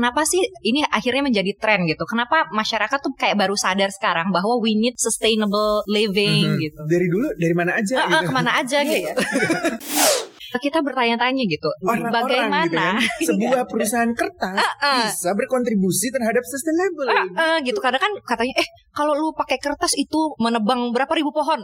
kenapa sih ini akhirnya menjadi tren gitu? Kenapa masyarakat tuh kayak baru sadar sekarang bahwa we need sustainable living Mhm. gitu? Dari dulu dari mana aja Ah, ah, gitu. ke mana aja Iya, gitu. kita bertanya-tanya gitu, Orang-orang bagaimana? gitu kan, sebuah perusahaan kertas ah. bisa berkontribusi terhadap sustainable. Ah, gitu karena kan katanya eh kalau lu pakai kertas itu menebang berapa ribu pohon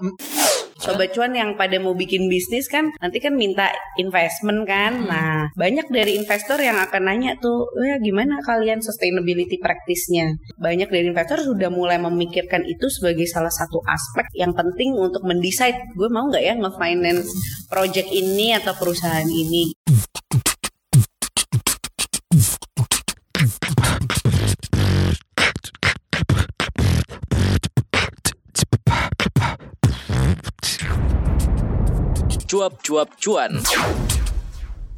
Sobat cuan yang pada mau bikin bisnis kan nanti kan minta investment kan. Hmm. Nah, banyak dari investor yang akan nanya tuh, "Ya gimana kalian sustainability practice-nya?" Banyak dari investor sudah mulai memikirkan itu sebagai salah satu aspek yang penting untuk mendesain gue mau nggak ya nge-finance project ini atau perusahaan ini. Cuap-cuap cuan.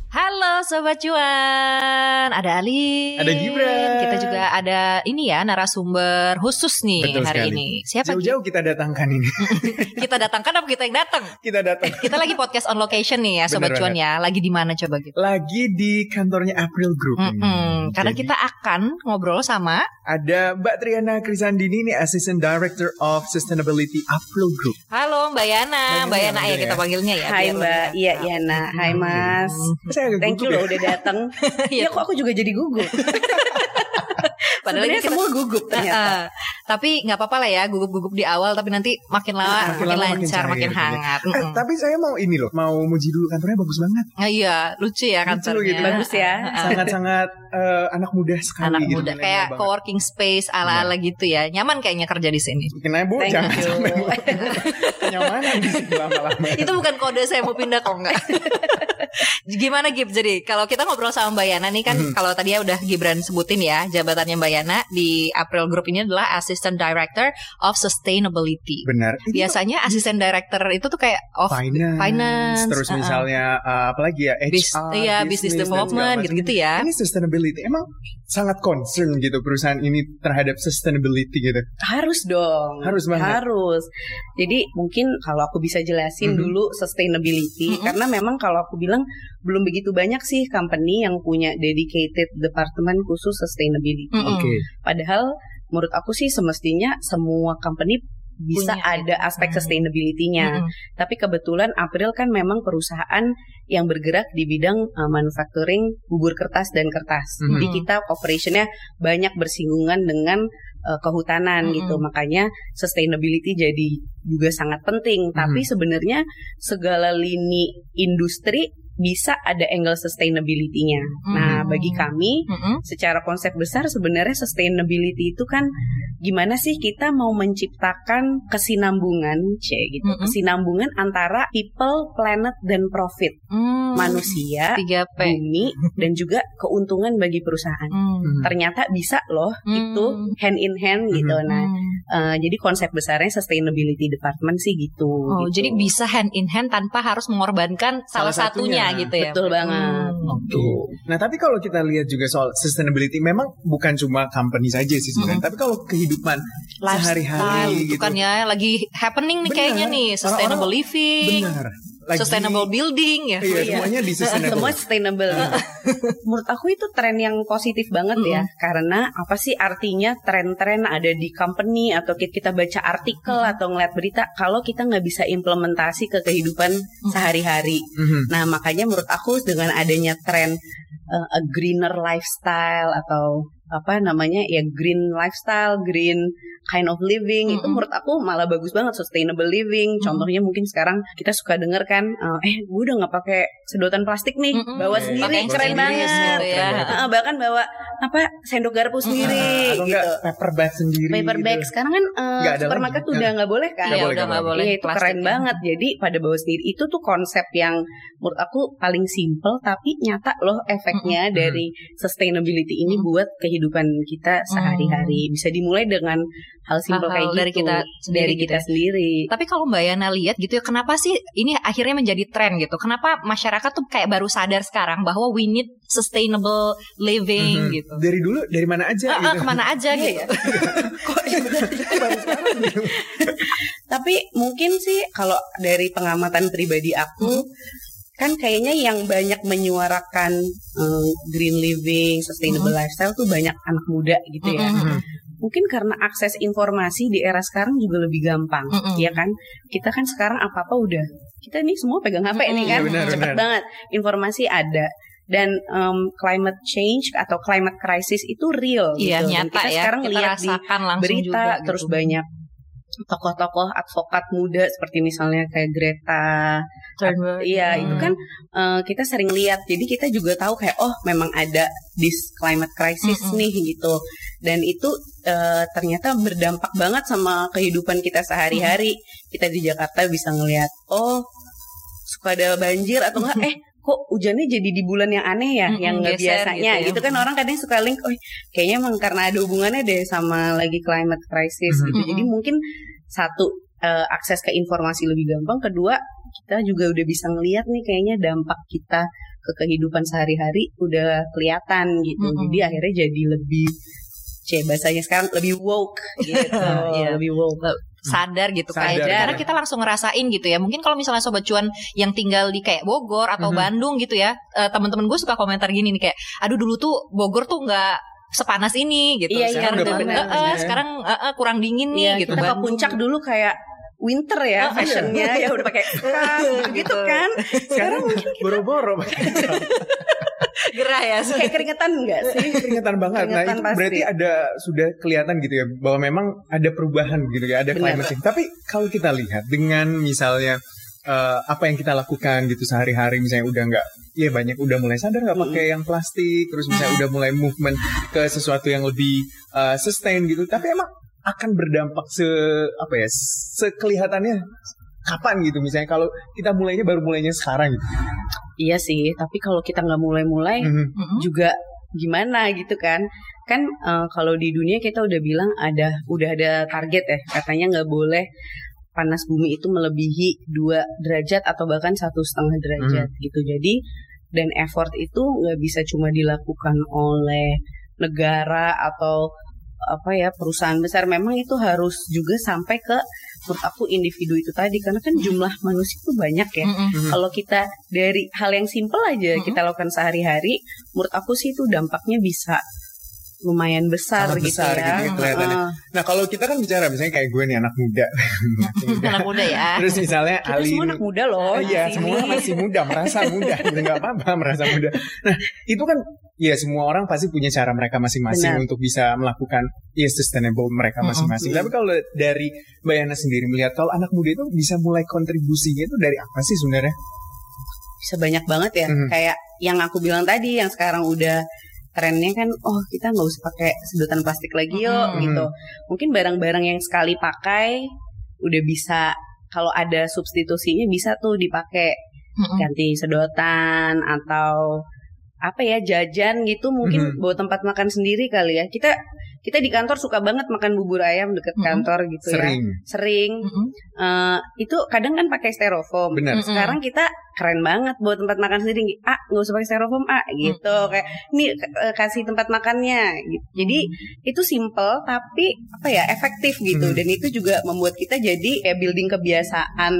Halo Sobat Cuan, ada Ali, Ada Gibran. kita juga ada ini ya narasumber khusus nih Betul hari sekali. ini. Siapa? Jauh-jauh kita datangkan ini. Kita datangkan apa kita yang datang? kita datang Kita lagi podcast on location nih ya Sobat Bener Cuan ya. Lagi di mana coba gitu? lagi di kantornya April Group ini. Mm-mm. Karena Jadi, kita akan ngobrol sama ada Mbak Triana Krisandini nih Assistant Director of Sustainability April Group. Halo Mbak Yana, Mbak Mbak Yana Yana ya ya. kita panggilnya ya. Hai Mbak, iya Yana, hai Mas. Saya agak Thank you gugup loh ya. udah datang. Iya. ya kok aku juga jadi gugup. Padahal Sebenarnya kita- semua gugup ternyata. Ah. tapi nggak apa-apa lah ya gugup-gugup di awal tapi nanti makin lama makin, Makin lama makin lancar cair makin gitu ya. hangat Eh, tapi saya mau ini loh, mau muji dulu kantornya bagus banget. Ah, iya lucu ya Lucu kantornya gitu. Bagus ya. Sangat-sangat eh, anak muda sekali anak gitu. muda kayak coworking space ala-ala gitu ya nyaman kayaknya kerja di sini Bikin aja bu, Thank jangan you. sampai kenyamanan di sini lama-lama. itu bukan kode saya mau pindah kok enggak gimana Gib jadi kalau kita ngobrol sama Mbak Yana nih kan Mhm. kalau tadi ya udah Gibran sebutin ya jabatannya Mbak Yana di April Group ini adalah Assistant Director of Sustainability Benar. Itu biasanya Assistant Director itu tuh kayak of finance, finance, terus uh-uh. misalnya uh, apalagi ya HR, Bis- iya, business segala development gitu-gitu ya. Ini sustainability emang sangat concern gitu perusahaan ini terhadap sustainability gitu. Harus dong. Harus banget. Harus. Jadi mungkin kalau aku bisa jelasin Mhm. dulu sustainability Mhm. karena memang kalau aku bilang belum begitu banyak sih company yang punya dedicated departemen khusus sustainability. Mm-mm. Oke. Padahal menurut aku sih semestinya semua company bisa Punya ada gitu. aspek Hmm. sustainability-nya. Mm-mm. Tapi kebetulan April kan memang perusahaan yang bergerak di bidang uh, manufacturing bubur kertas dan kertas. Mhm. Jadi kita operationnya banyak bersinggungan dengan uh, kehutanan Mhm. gitu. Makanya sustainability jadi juga sangat penting. Tapi sebenarnya segala lini industri bisa ada angle sustainability-nya. Nah, Mhm. bagi kami Mm-mm. secara konsep besar sebenarnya sustainability itu kan gimana sih kita mau menciptakan kesinambungan, c gitu, Mm-mm. kesinambungan antara people, planet dan profit Mm. manusia, 3P bumi dan juga keuntungan bagi perusahaan. Mm. Hmm. Ternyata bisa loh Hmm. itu hand in hand gitu. Mhm. Nah, Mm. eh, jadi konsep besarnya sustainability department sih gitu. Oh, gitu. jadi bisa hand in hand tanpa harus mengorbankan salah, Salah satunya, satunya. gitu ya. Betul banget. Hmm. Oke. Nah tapi kalau kita lihat juga soal sustainability, memang bukan cuma company saja sih sebenarnya. Tapi kalau kehidupan Lifestyle sehari-hari gitu kan ya lagi happening nih Benar. kayaknya nih sustainable Orang-orang- living, benar. Lagi- sustainable building ya. Iya, Iya. semuanya di sustainable. Semua sustainable. Menurut aku itu tren yang positif banget ya. Karena apa sih artinya tren-tren ada di company atau ki- kita baca artikel atau ngeliat berita kalau kita nggak bisa implementasi ke kehidupan sehari-hari. Mhm. Nah makanya menurut aku dengan adanya tren uh, a greener lifestyle atau apa namanya ya green lifestyle, green kind of living itu Mm-mm. menurut aku malah bagus banget sustainable living. Mm-mm. Contohnya mungkin sekarang kita suka denger kan, uh, eh gue udah nggak pakai sedotan plastik nih, Mm-mm. bawa Oke. sendiri Pakai yang keren banget. gitu ya. Keren banget. Uh, bahkan bawa apa sendok garpu sendiri enggak gitu. paper bag sendiri. Paper bag gitu. sekarang kan uh, supermarket lagi. udah nggak boleh kan? Iya, udah nggak boleh. Iya itu keren plastik ya. banget. Jadi pada bawa sendiri itu tuh konsep yang menurut aku paling simple tapi nyata loh efeknya Mm-mm. dari sustainability ini Mm. buat kehidupan kita sehari-hari. Bisa dimulai dengan hal simple Hal-hal kayak gitu dari kita sendiri dari gitu kita ya. sendiri. Tapi kalau Mbak Yana lihat gitu ya, kenapa sih ini akhirnya menjadi tren gitu? Kenapa masyarakat tuh kayak baru sadar sekarang bahwa we need sustainable living Mhm. gitu? Dari dulu dari mana aja Ah, ah, gitu. ke mana aja Iya gitu? ya. Kok Baru sekarang gitu. Tapi mungkin sih kalau dari pengamatan pribadi aku kan kayaknya yang banyak menyuarakan eh, green living, sustainable lifestyle tuh banyak anak muda gitu ya. Mm-mm. Mungkin karena akses informasi di era sekarang juga lebih gampang, Mm-mm. ya kan? Kita kan sekarang apa-apa udah kita nih semua pegang HP nih Mm-mm. kan, Iya, benar, cepet benar. banget informasi ada. Dan em, climate change atau climate crisis itu real Iya gitu. Nyata kita ya. sekarang kita lihat di berita juga, terus gitu. banyak tokoh-tokoh advokat muda seperti misalnya kayak Greta Thunberg. iya Hmm. itu kan eh, kita sering lihat jadi kita juga tahu kayak oh memang ada this climate crisis Mm-mm. nih gitu dan itu eh, ternyata berdampak banget sama kehidupan kita sehari-hari kita di Jakarta bisa ngelihat oh suka ada banjir atau enggak eh kok hujannya jadi di bulan yang aneh ya Mm-mm, yang nggak geser biasanya gitu ya. gitu, kan orang kadang suka link oh kayaknya emang karena ada hubungannya deh sama lagi climate crisis Mhm. gitu jadi mungkin satu eh, akses ke informasi lebih gampang kedua kita juga udah bisa ngelihat nih kayaknya dampak kita ke kehidupan sehari-hari udah kelihatan gitu Mm-mm. jadi akhirnya jadi lebih c bahasanya sekarang lebih woke gitu Iya. lebih woke sadar gitu Sadar, kayak ya. karena kita langsung ngerasain gitu ya. Mungkin kalau misalnya sobat cuan yang tinggal di kayak Bogor atau Mhm. Bandung gitu ya eh, teman-teman gue suka komentar gini nih kayak aduh dulu tuh Bogor tuh nggak sepanas ini gitu. Iya, iya, sekarang udah tuh, panas, eh, eh, ya. sekarang eh, eh, kurang dingin nih Iya, gitu. kita ke puncak dulu kayak winter ya Ah, fashionnya ya udah pakai scarf gitu kan. Sekarang mungkin boro-boro gerah ya kayak keringetan enggak sih keringetan banget. nah Keringetan itu pasti. berarti ada sudah kelihatan gitu ya bahwa memang ada perubahan gitu ya, ada Benar. climate change. Tapi kalau kita lihat dengan misalnya eh, apa yang kita lakukan gitu sehari-hari misalnya udah nggak ya banyak udah mulai sadar nggak pakai yang plastik terus misalnya udah mulai movement ke sesuatu yang lebih eh, sustain gitu tapi emang akan berdampak se apa ya sekelihatannya kapan gitu misalnya kalau kita mulainya baru mulainya sekarang gitu iya sih tapi kalau kita nggak mulai-mulai Mhm. Mhm. juga gimana gitu kan kan eh, kalau di dunia kita udah bilang ada udah ada target ya katanya nggak boleh panas bumi itu melebihi dua derajat atau bahkan satu setengah derajat gitu jadi dan effort itu nggak bisa cuma dilakukan oleh negara atau apa ya perusahaan besar memang itu harus juga sampai ke menurut aku individu itu tadi karena kan jumlah manusia itu banyak ya Mhm. Mhm. kalau kita dari hal yang simple aja Mm-mm. kita lakukan sehari-hari, menurut aku sih itu dampaknya bisa lumayan besar Sangat gitu besar ya. gitu ya kelihatannya. Heeh. Nah kalau kita kan bicara misalnya kayak gue nih anak muda, anak muda ya terus misalnya Kita Ali, semua anak muda loh. Oh iya, semua masih muda, merasa muda, udah nggak apa-apa merasa muda. Nah itu kan, ya semua orang pasti punya cara mereka masing-masing Benar. untuk bisa melakukan ya sustainable mereka masing-masing. Tapi kalau dari Mbak Yana sendiri melihat kalau anak muda itu bisa mulai kontribusinya itu dari apa sih sebenarnya? Bisa banyak banget ya. Mhm. Kayak yang aku bilang tadi, yang sekarang udah trennya kan, oh kita nggak usah pakai sedotan plastik lagi yuk Mhm. gitu. Mungkin barang-barang yang sekali pakai udah bisa kalau ada substitusinya bisa tuh dipakai Mhm. ganti sedotan atau apa ya jajan gitu mungkin Mhm. bawa tempat makan sendiri kali ya kita kita di kantor suka banget makan bubur ayam deket Mhm. kantor gitu Sering, ya sering Mhm. Eh, itu kadang kan pakai styrofoam benar. Mhm. sekarang kita keren banget buat tempat makan sendiri ah nggak usah pakai styrofoam ah gitu kayak nih eh, kasih tempat makannya gitu. jadi itu simple tapi apa ya efektif gitu Hmm. dan itu juga membuat kita jadi kayak building kebiasaan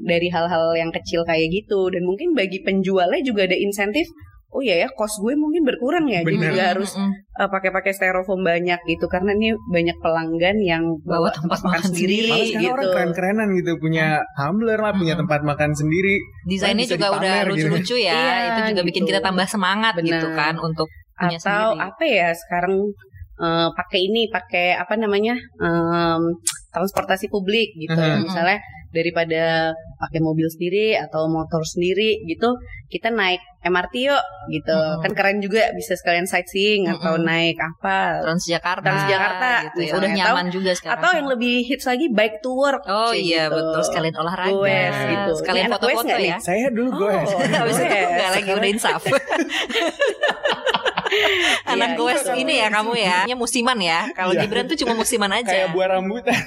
dari hal-hal yang kecil kayak gitu dan mungkin bagi penjualnya juga ada insentif oh iya ya cost gue mungkin berkurang ya jadi Bener. nggak harus Mhm. eh, pakai-pakai styrofoam banyak gitu karena ini banyak pelanggan yang Bawa tempat makan sendiri, Malah sekarang gitu. orang keren-kerenan gitu, punya tumbler lah, punya Mhm. tempat makan sendiri. desainnya Bisa juga udah dipamer gitu. lucu-lucu ya Iya, itu juga bikin gitu. kita tambah semangat gitu Benar. kan untuk punya atau sendiri apa ya sekarang eh, pakai ini pakai apa namanya em, transportasi publik gitu Mhm. misalnya daripada pakai mobil sendiri atau motor sendiri gitu kita naik MRT yuk gitu Mhm. kan keren juga bisa sekalian sightseeing atau Mhm. naik apa Transjakarta Transjakarta, gitu ya. misalnya. udah nyaman juga sekarang atau yang lebih hits lagi bike to work oh kayak iya gitu. betul sekalian olahraga Goes gitu. sekalian goes foto-foto nggak nih? ya Saya dulu gue. Oh, Habis itu goes. enggak lagi udah insaf Anak Iya, gue gitu. ini ya kamu ya. Nya musiman ya. Kalau Iya. Gibran tuh cuma musiman aja. Kayak buah rambutan.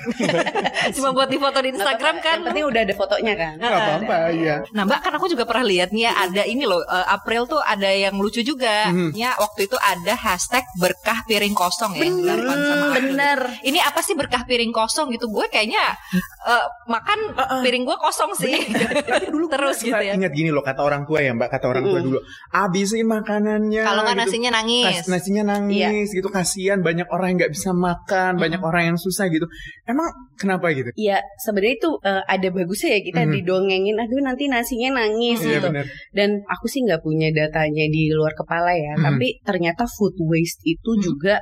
cuma buat di foto di Instagram kan. Yang penting udah ada fotonya kan. Gak apa-apa, iya. Nah mbak kan aku juga pernah lihat nih ya ada ini loh eh, April tuh ada yang lucu juga Mhm. ya waktu itu ada hashtag berkah piring kosong ya Bener, sama bener. Ini apa sih berkah piring kosong gitu gue kayaknya eh, makan piring gue kosong sih terus gitu ya Ingat gini loh kata orang tua ya mbak, kata orang tua dulu. Abisin makanannya. kalau nggak gitu. Nasinya nangis Kas- nasinya nangis gitu kasihan banyak orang yang nggak bisa makan banyak orang yang susah gitu emang kenapa gitu Iya, sebenarnya itu eh, ada bagusnya ya kita Mhm. didongengin, aduh nanti nasinya nangis iya gitu. benar Dan aku sih nggak punya datanya di luar kepala ya, Mhm. tapi ternyata food waste itu Mhm. juga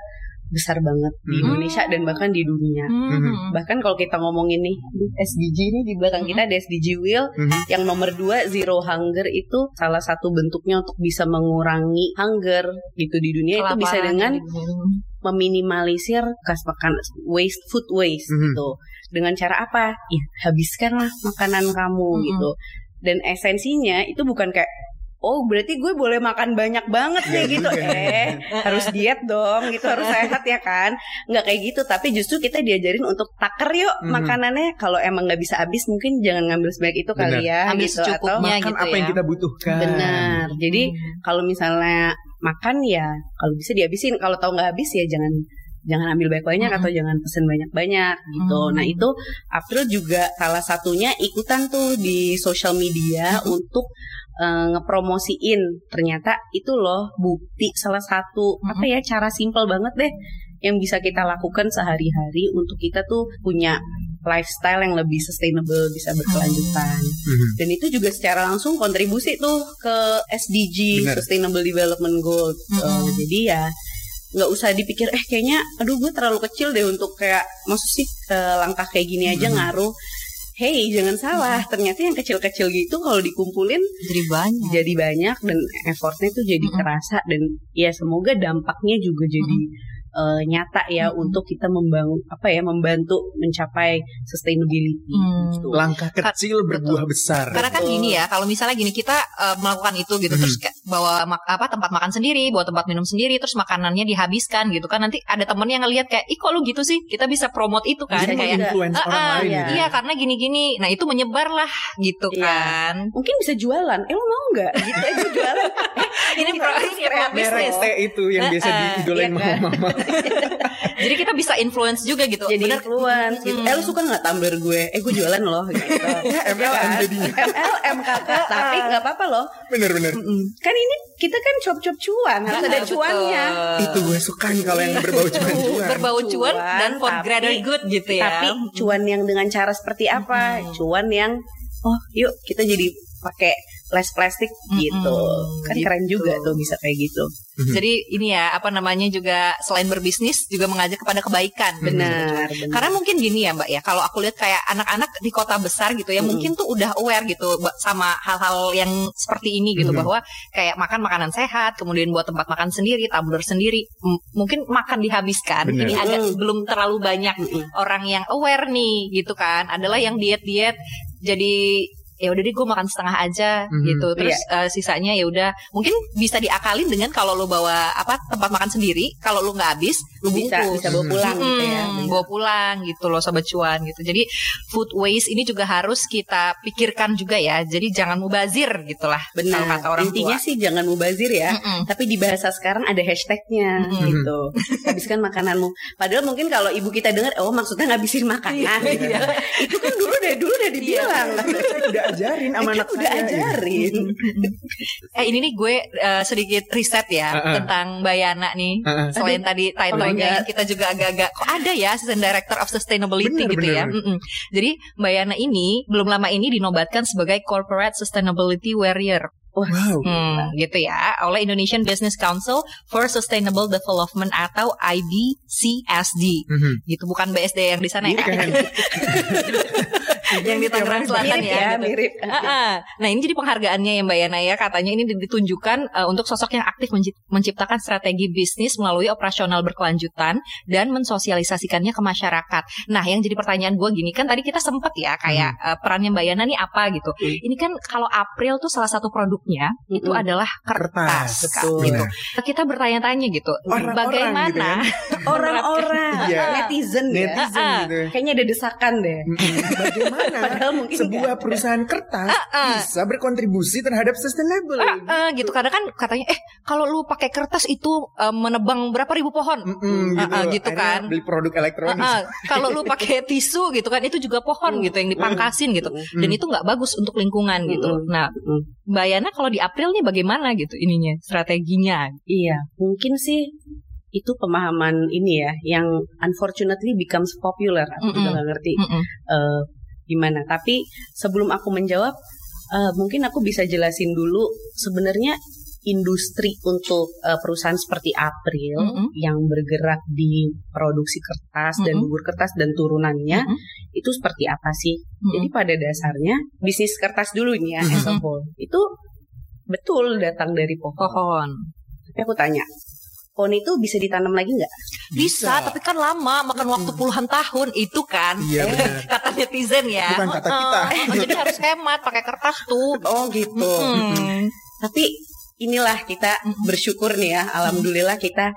besar banget di Mhm. Indonesia dan bahkan di dunia. Mhm. Bahkan kalau kita ngomongin nih SDG nih di belakang Mhm. kita ada SDG Wheel Mhm. yang nomor dua zero hunger itu salah satu bentuknya untuk bisa mengurangi hunger gitu di dunia itu bisa dengan gitu. meminimalisir bekas makan waste food waste Mhm. gitu dengan cara apa ya habiskanlah makanan kamu Mhm. gitu dan esensinya itu bukan kayak oh berarti gue boleh makan banyak banget Iya deh gitu eh harus diet dong gitu harus sehat ya kan nggak kayak gitu tapi justru kita diajarin untuk taker yuk Mhm. makanannya kalau emang nggak bisa habis mungkin jangan ngambil sebanyak itu kali ya Ambil gitu atau secukupnya. makan gitu apa yang ya. kita butuhkan benar jadi Hmm. kalau misalnya makan ya kalau bisa dihabisin kalau tahu nggak habis ya jangan jangan ambil banyak banyak Mm-mm. atau jangan pesen banyak banyak gitu Mm. nah itu April juga salah satunya ikutan tuh di sosial media untuk eh, ngepromosiin ternyata itu loh bukti salah satu Mm-mm. apa ya cara simpel banget deh yang bisa kita lakukan sehari-hari untuk kita tuh punya lifestyle yang lebih sustainable bisa berkelanjutan Mhm. dan itu juga secara langsung kontribusi tuh ke SDG Benar. Sustainable Development Goal. Mm-mm. Eh, jadi ya nggak usah dipikir eh kayaknya aduh gue terlalu kecil deh untuk kayak maksud sih eh, langkah kayak gini aja Mm-mm. ngaruh. Hey jangan salah. Ternyata yang kecil-kecil gitu kalau dikumpulin jadi banyak. jadi banyak dan effortnya tuh jadi Mm-mm. kerasa dan ya semoga dampaknya juga jadi eh, nyata ya Mm-mm. untuk kita membangun apa ya membantu mencapai sustainability. Hmm. gitu. langkah kecil berbuah besar Karena kan gini ya, kalau misalnya gini kita eh, melakukan itu gitu, Mhm. terus kayak bawa mak- apa tempat makan sendiri, bawa tempat minum sendiri, terus makanannya dihabiskan gitu kan, nanti ada temen yang ngelihat kayak, ih kok lu gitu sih, kita bisa promote itu kan, Jadi kayak, influence "Ah, orang ah, lain iya. gitu. iya karena gini-gini, nah itu menyebar lah gitu Iya. kan. Mungkin bisa jualan. Eh lo mau nggak? Gitu aja jualan. Ini pro, ini pro merek bisnis. teh itu yang biasa eh, diidolain iya kan? mama-mama Jadi kita bisa influence juga gitu. Jadi Bener. influence gitu. Mm. Eh lu suka nggak tumbler gue? Eh gue jualan loh gitu. ya MLM kan? jadinya MLM kakak. Tapi nggak apa-apa loh. bener-bener Kan ini kita kan cuap-cuap cuan. Harus ada cuannya. itu gue suka nih kalau yang berbau cuan-cuan berbau cuan Cuan, dan for greater good gitu ya. Tapi cuan yang dengan cara seperti apa? Cuan yang oh yuk kita jadi pakai less plastik gitu. Mm-mm, Kan gitu. keren juga tuh bisa kayak gitu. Jadi ini ya apa namanya juga selain berbisnis juga mengajak kepada kebaikan. Benar, benar. Karena mungkin gini ya Mbak ya, kalau aku lihat kayak anak-anak di kota besar gitu ya, Mm-mm. mungkin tuh udah aware gitu sama hal-hal yang seperti ini gitu Mm-mm. bahwa kayak makan makanan sehat, kemudian buat tempat makan sendiri, tumbler sendiri, M- mungkin makan dihabiskan. Bener. Ini agak Mm. belum terlalu banyak Mm-mm. orang yang aware nih gitu kan. Adalah yang diet-diet jadi ya udah deh gue makan setengah aja Mhm. gitu terus eh, sisanya ya udah mungkin bisa diakalin dengan kalau lo bawa apa tempat makan sendiri kalau lo nggak habis lo bisa bungkus bisa bawa pulang gitu ya. Hmm, bawa pulang gitu loh sobat cuan gitu. Jadi food waste ini juga harus kita pikirkan juga ya. Jadi jangan mubazir gitulah Benar. kata orang Intinya tua. sih jangan mubazir ya. Mm-mm. Tapi di bahasa sekarang ada hashtagnya Mm-mm. gitu. Habiskan makananmu. Padahal mungkin kalau ibu kita dengar, oh maksudnya ngabisin makanan. gitu. Iya. Itu kan dulu dari dulu udah dibilang. Udah ajarin sama anak Kan udah saya ajarin. Eh ini nih gue eh, sedikit riset ya Uh-uh. tentang Bayana nih. Uh-uh. Selain tadi Oh my title-nya God. kita juga agak-agak kok ada ya Assistant Director of Sustainability Bener, gitu bener, ya. bener. Mm-mm. Jadi Bayana ini belum lama ini dinobatkan sebagai Corporate Sustainability Warrior. Wow Hmm, gitu ya, oleh Indonesian Business Council for Sustainable Development atau IBCSD. Mhm. Gitu bukan BSD yang di sana ya. Bukan. yang di Tangerang Selatan mirip ya. ya, gitu. mirip. Ah, Nah ini jadi penghargaannya ya Mbak Yana ya katanya ini ditunjukkan eh, untuk sosok yang aktif menci- menciptakan strategi bisnis melalui operasional berkelanjutan dan mensosialisasikannya ke masyarakat. Nah yang jadi pertanyaan gue gini kan tadi kita sempet ya kayak eh, perannya Mbak Yana nih apa gitu. Hmm. Ini kan kalau April tuh salah satu produknya itu Mm-mm. adalah kertas, Kertas, betul. gitu. Benar. Kita bertanya-tanya gitu, Orang-orang bagaimana gitu kan. Orang-orang netizen ya. Netizen Ah, ah. gitu. Kayaknya ada desakan deh. Mm-mm. Bagaimana Padahal mungkin sebuah ada. perusahaan kertas ah. bisa berkontribusi terhadap sustainable? Ah, gitu kadang kan katanya eh kalau lu pakai kertas itu eh, menebang berapa ribu pohon Mm-mm, Ah, ah, gitu Akhirnya kan. Beli produk elektronik. Ah, ah. kalau lu pakai tisu gitu kan itu juga pohon gitu yang dipangkasin gitu dan itu nggak bagus untuk lingkungan gitu nah. Mbak Yana kalau di April nih bagaimana gitu ininya strateginya Iya, mungkin sih itu pemahaman ini ya yang unfortunately becomes popular. Aku juga Mm-mm. nggak ngerti Mm-mm. eh, gimana. Tapi sebelum aku menjawab, eh, mungkin aku bisa jelasin dulu sebenarnya industri untuk eh, perusahaan seperti April Mm-mm. yang bergerak di produksi kertas dan Mm-mm. bubur kertas dan turunannya Mm-mm. itu seperti apa sih? Mm-mm. Jadi pada dasarnya bisnis kertas dulu nih ya as a Mm-mm. whole itu betul datang dari pohon. pohon Tapi aku tanya, pohon itu bisa ditanam lagi nggak? bisa, tapi kan lama makan waktu puluhan tahun itu kan Iya, Eh, benar. kata netizen ya Bukan kata kita. Jadi harus hemat pakai kertas tuh Oh gitu. Hmm. Tapi inilah kita bersyukur nih ya, alhamdulillah kita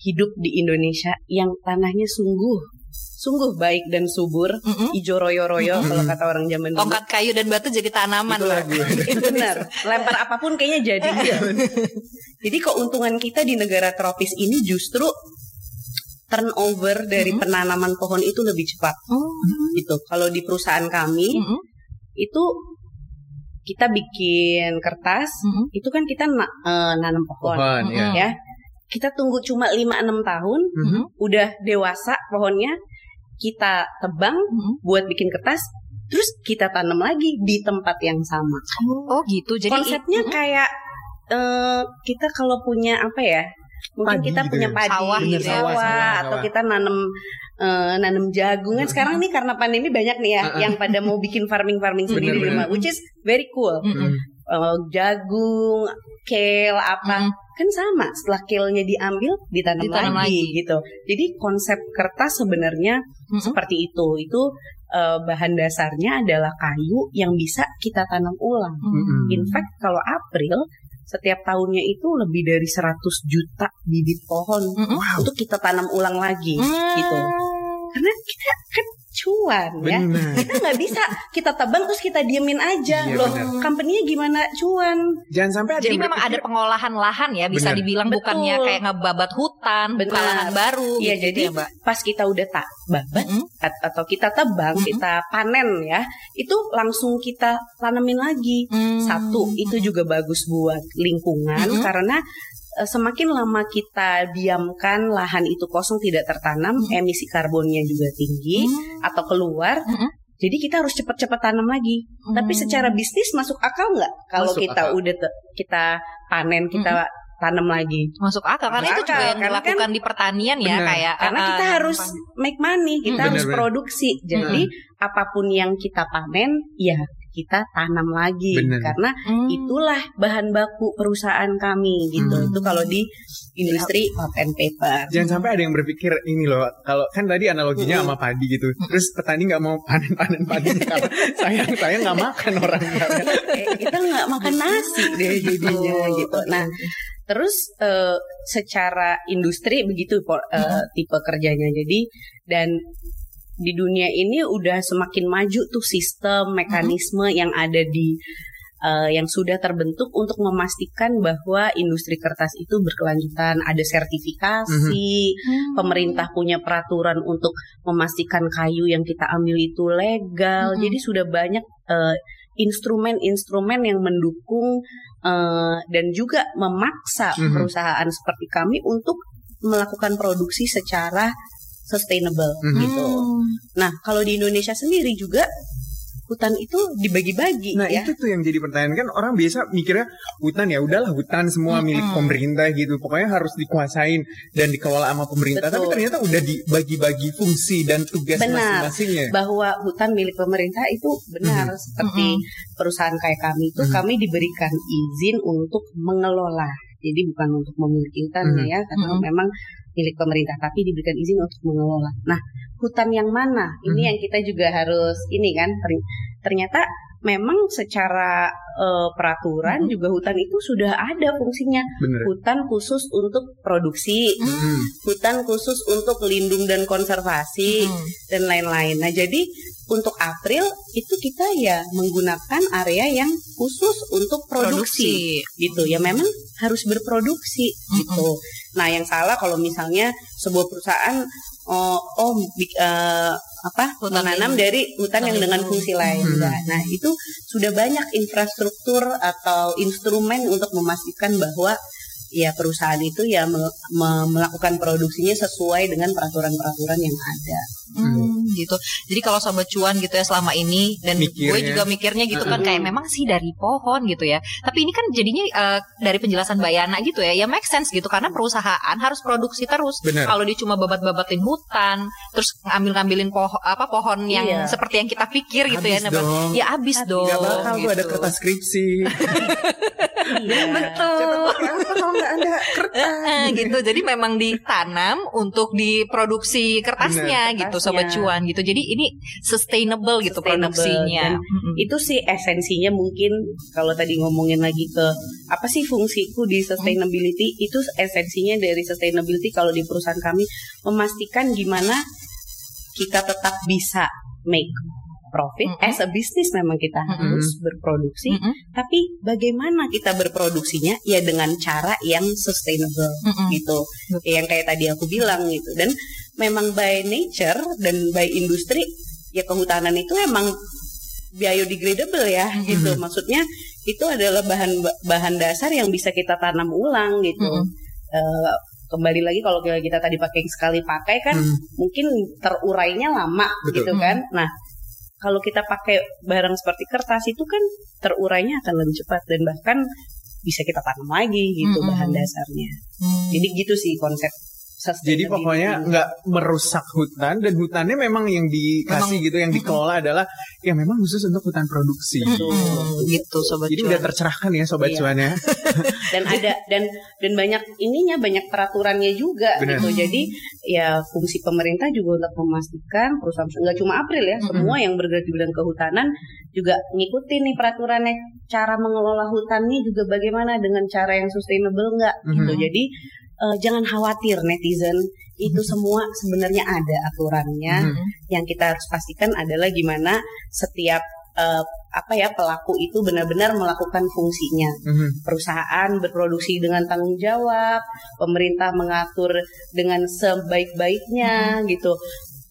hidup di Indonesia yang tanahnya sungguh sungguh baik dan subur, Mm-mm. ijo royo-royo kalau kata orang zaman dulu. tongkat kayu dan batu jadi tanaman Itu lagu. Benar, lempar apa pun kayaknya jadi. Jadi keuntungan kita di negara tropis ini justru turnover dari penanaman pohon itu lebih cepat. Oh. Gitu. Kalau di perusahaan kami Mm-mm. itu kita bikin kertas, Mm-mm. itu kan kita na- eh, nanam pohon, Pohon, ya. Mm-mm. ya. Kita tunggu cuma 5-6 tahun, Mhm. udah dewasa pohonnya, kita tebang Mm-mm. buat bikin kertas, terus kita tanam lagi di tempat yang sama. Oh gitu. Jadi Konsepnya Mm-mm. kayak eh, kita kalau punya apa ya? Mungkin Padi kita gitu punya ya? padi, Sawah sawah, gitu ya. Sawah, sawah, atau sawah. kita nanam eh, nanam jagung kan sekarang nih karena pandemi banyak nih ya yang pada mau bikin farming farming sendiri di rumah, which is very cool. Mm-mm. Eh, jagung, kale, apa Mm-mm. kan sama. Setelah kale-nya diambil, ditanam, Ditanam lagi, lagi. gitu. Jadi konsep kertas sebenarnya Mm-mm. seperti itu. Itu eh, bahan dasarnya adalah kayu yang bisa kita tanam ulang. Mm-mm. In fact, kalau April setiap tahunnya itu lebih dari 100 juta bibit pohon Mm-mm. untuk kita tanam ulang lagi, Mm. gitu. Karena kita kan cuan ya. Kita nggak bisa kita tebang terus kita diemin aja. Iya, Loh, company-nya gimana cuan? Jangan sampai ada Jadi memang ada berpikir, pengolahan lahan ya, bisa Benar. dibilang Betul. bukannya kayak ngebabat hutan, buka Benar. lahan baru. Iya, gitu jadi ya, Mbak. pas kita udah tak babat Mm-mm. at- atau kita tebang, Mm-mm. kita panen ya, itu langsung kita tanemin lagi. Mm. Satu, itu juga bagus buat lingkungan Mm-mm. karena eh, semakin lama kita diamkan lahan itu kosong tidak tertanam, Mm-mm. emisi karbonnya juga tinggi Mm. atau keluar. Mm-mm. Jadi kita harus cepat-cepat tanam lagi. Tapi Mm. secara bisnis masuk akal nggak kalau Masuk kita akal. udah kita panen, kita tanam lagi? masuk akal karena Masuk itu juga akal, yang karena dilakukan di pertanian ya Benar. kayak Karena ah, kita ah, harus make money, kita Mm, harus benar-benar. produksi. Jadi apa pun yang kita panen, ya kita tanam lagi. Benar. Karena Hmm. itulah bahan baku perusahaan kami gitu. Hmm. Itu kalau di industri pulp and paper. Jangan sampai ada yang berpikir ini loh, kalau kan tadi analoginya sama padi gitu, terus petani nggak mau panen-panen karena sayang saya nggak makan orang Eh, kita nggak makan nasi deh jadinya gitu. Nah, terus eh, secara industri begitu eh, tipe kerjanya. Jadi dan di dunia ini udah semakin maju tuh sistem mekanisme yang ada di eh, yang sudah terbentuk untuk memastikan bahwa industri kertas itu berkelanjutan, ada sertifikasi, Hmm. pemerintah punya peraturan untuk memastikan kayu yang kita ambil itu legal. Mm-mm. Jadi sudah banyak eh, instrumen-instrumen yang mendukung eh, dan juga memaksa Mhm. perusahaan seperti kami untuk melakukan produksi secara sustainable Mhm. gitu. Hmm. Nah, kalau di Indonesia sendiri juga hutan itu dibagi-bagi Nah ya. itu tuh yang jadi pertanyaan kan orang biasa mikirnya hutan ya udahlah hutan semua milik Mm-mm. pemerintah gitu pokoknya harus dikuasain dan dikelola sama pemerintah tapi Betul. ternyata udah dibagi-bagi fungsi dan tugas Benar. masing-masingnya. bahwa hutan milik pemerintah itu benar seperti perusahaan kayak kami itu Mhm. kami diberikan izin untuk mengelola jadi bukan untuk memiliki hutan Mhm. ya karena Mhm. memang milik pemerintah tapi diberikan izin untuk mengelola nah hutan yang mana ini Mhm. yang kita juga harus ini kan ter- ternyata memang secara eh, peraturan Mhm. juga hutan itu sudah ada fungsinya Bener. hutan khusus untuk produksi Mm. hutan khusus untuk lindung dan konservasi Hmm. dan lain-lain. Nah, jadi untuk April itu kita ya menggunakan area yang khusus untuk produksi, gitu. Ya memang harus berproduksi gitu. Nah, yang salah kalau misalnya sebuah perusahaan oh, oh eh, apa Hutan menanam dari hutan Hutan yang dengan fungsi lain. Hmm. Nah, Nah, itu sudah banyak infrastruktur atau instrumen untuk memastikan bahwa ya perusahaan itu ya me- me- melakukan produksinya sesuai dengan peraturan-peraturan yang ada. Hmm, gitu. Jadi kalau sobat cuan gitu ya selama ini dan gue Mikirnya. juga mikirnya gitu kan kayak memang sih dari pohon gitu ya. Tapi ini kan jadinya eh, dari penjelasan Mbak Yana gitu ya, ya make sense gitu karena perusahaan harus produksi terus. Kalau dia cuma babat-babatin hutan, terus ngambil-ngambilin pohon apa pohon yang Iya. seperti yang kita pikir gitu ya. Habis Nah, dong. Ya abis dong. Gak bakal tuh ada gitu. kertas skripsi. Iya. Betul. kalau nggak ada kertas. Gitu. Jadi memang ditanam untuk diproduksi kertasnya Bener, gitu kertasnya. sobat cuan gitu. Jadi ini sustainable gitu Sustainable. produksinya. Dan Mm-mm. Itu sih esensinya mungkin kalau tadi ngomongin lagi ke apa sih fungsiku di sustainability itu esensinya dari sustainability kalau di perusahaan kami memastikan gimana kita tetap bisa make profit Mm-mm. as a business memang kita harus berproduksi Mm-mm. tapi bagaimana kita berproduksinya ya dengan cara yang sustainable Mm-mm. gitu yang kayak tadi aku bilang gitu dan memang by nature dan by industri ya kehutanan itu emang biodegradable ya Mhm. gitu maksudnya itu adalah bahan bahan dasar yang bisa kita tanam ulang gitu Mhm. Eh, kembali lagi kalau kita tadi pakai sekali pakai kan Hmm. mungkin terurainya lama Betul. gitu kan nah kalau kita pakai barang seperti kertas itu kan terurainya akan lebih cepat dan bahkan bisa kita tanam lagi gitu Mm-mm. bahan dasarnya Hmm. jadi gitu sih konsep Jadi pokoknya nggak merusak hutan dan hutannya memang yang dikasih gitu, yang dikelola adalah yang memang khusus untuk hutan produksi. Mm-mm. gitu sobat Jadi cuan. udah tercerahkan ya sobat Iya. cuan ya. dan ada dan dan banyak ininya banyak peraturannya juga Benar. gitu jadi ya fungsi pemerintah juga untuk memastikan perusahaan nggak cuma April ya Mm-mm. semua yang bergerak di bidang kehutanan juga ngikutin nih peraturannya cara mengelola hutannya juga bagaimana dengan cara yang sustainable nggak gitu Mhm. jadi eh, jangan khawatir netizen itu semua sebenarnya ada aturannya Mhm. yang kita harus pastikan adalah gimana setiap eh, apa ya pelaku itu benar-benar melakukan fungsinya Mhm. perusahaan berproduksi dengan tanggung jawab, pemerintah mengatur dengan sebaik-baiknya gitu,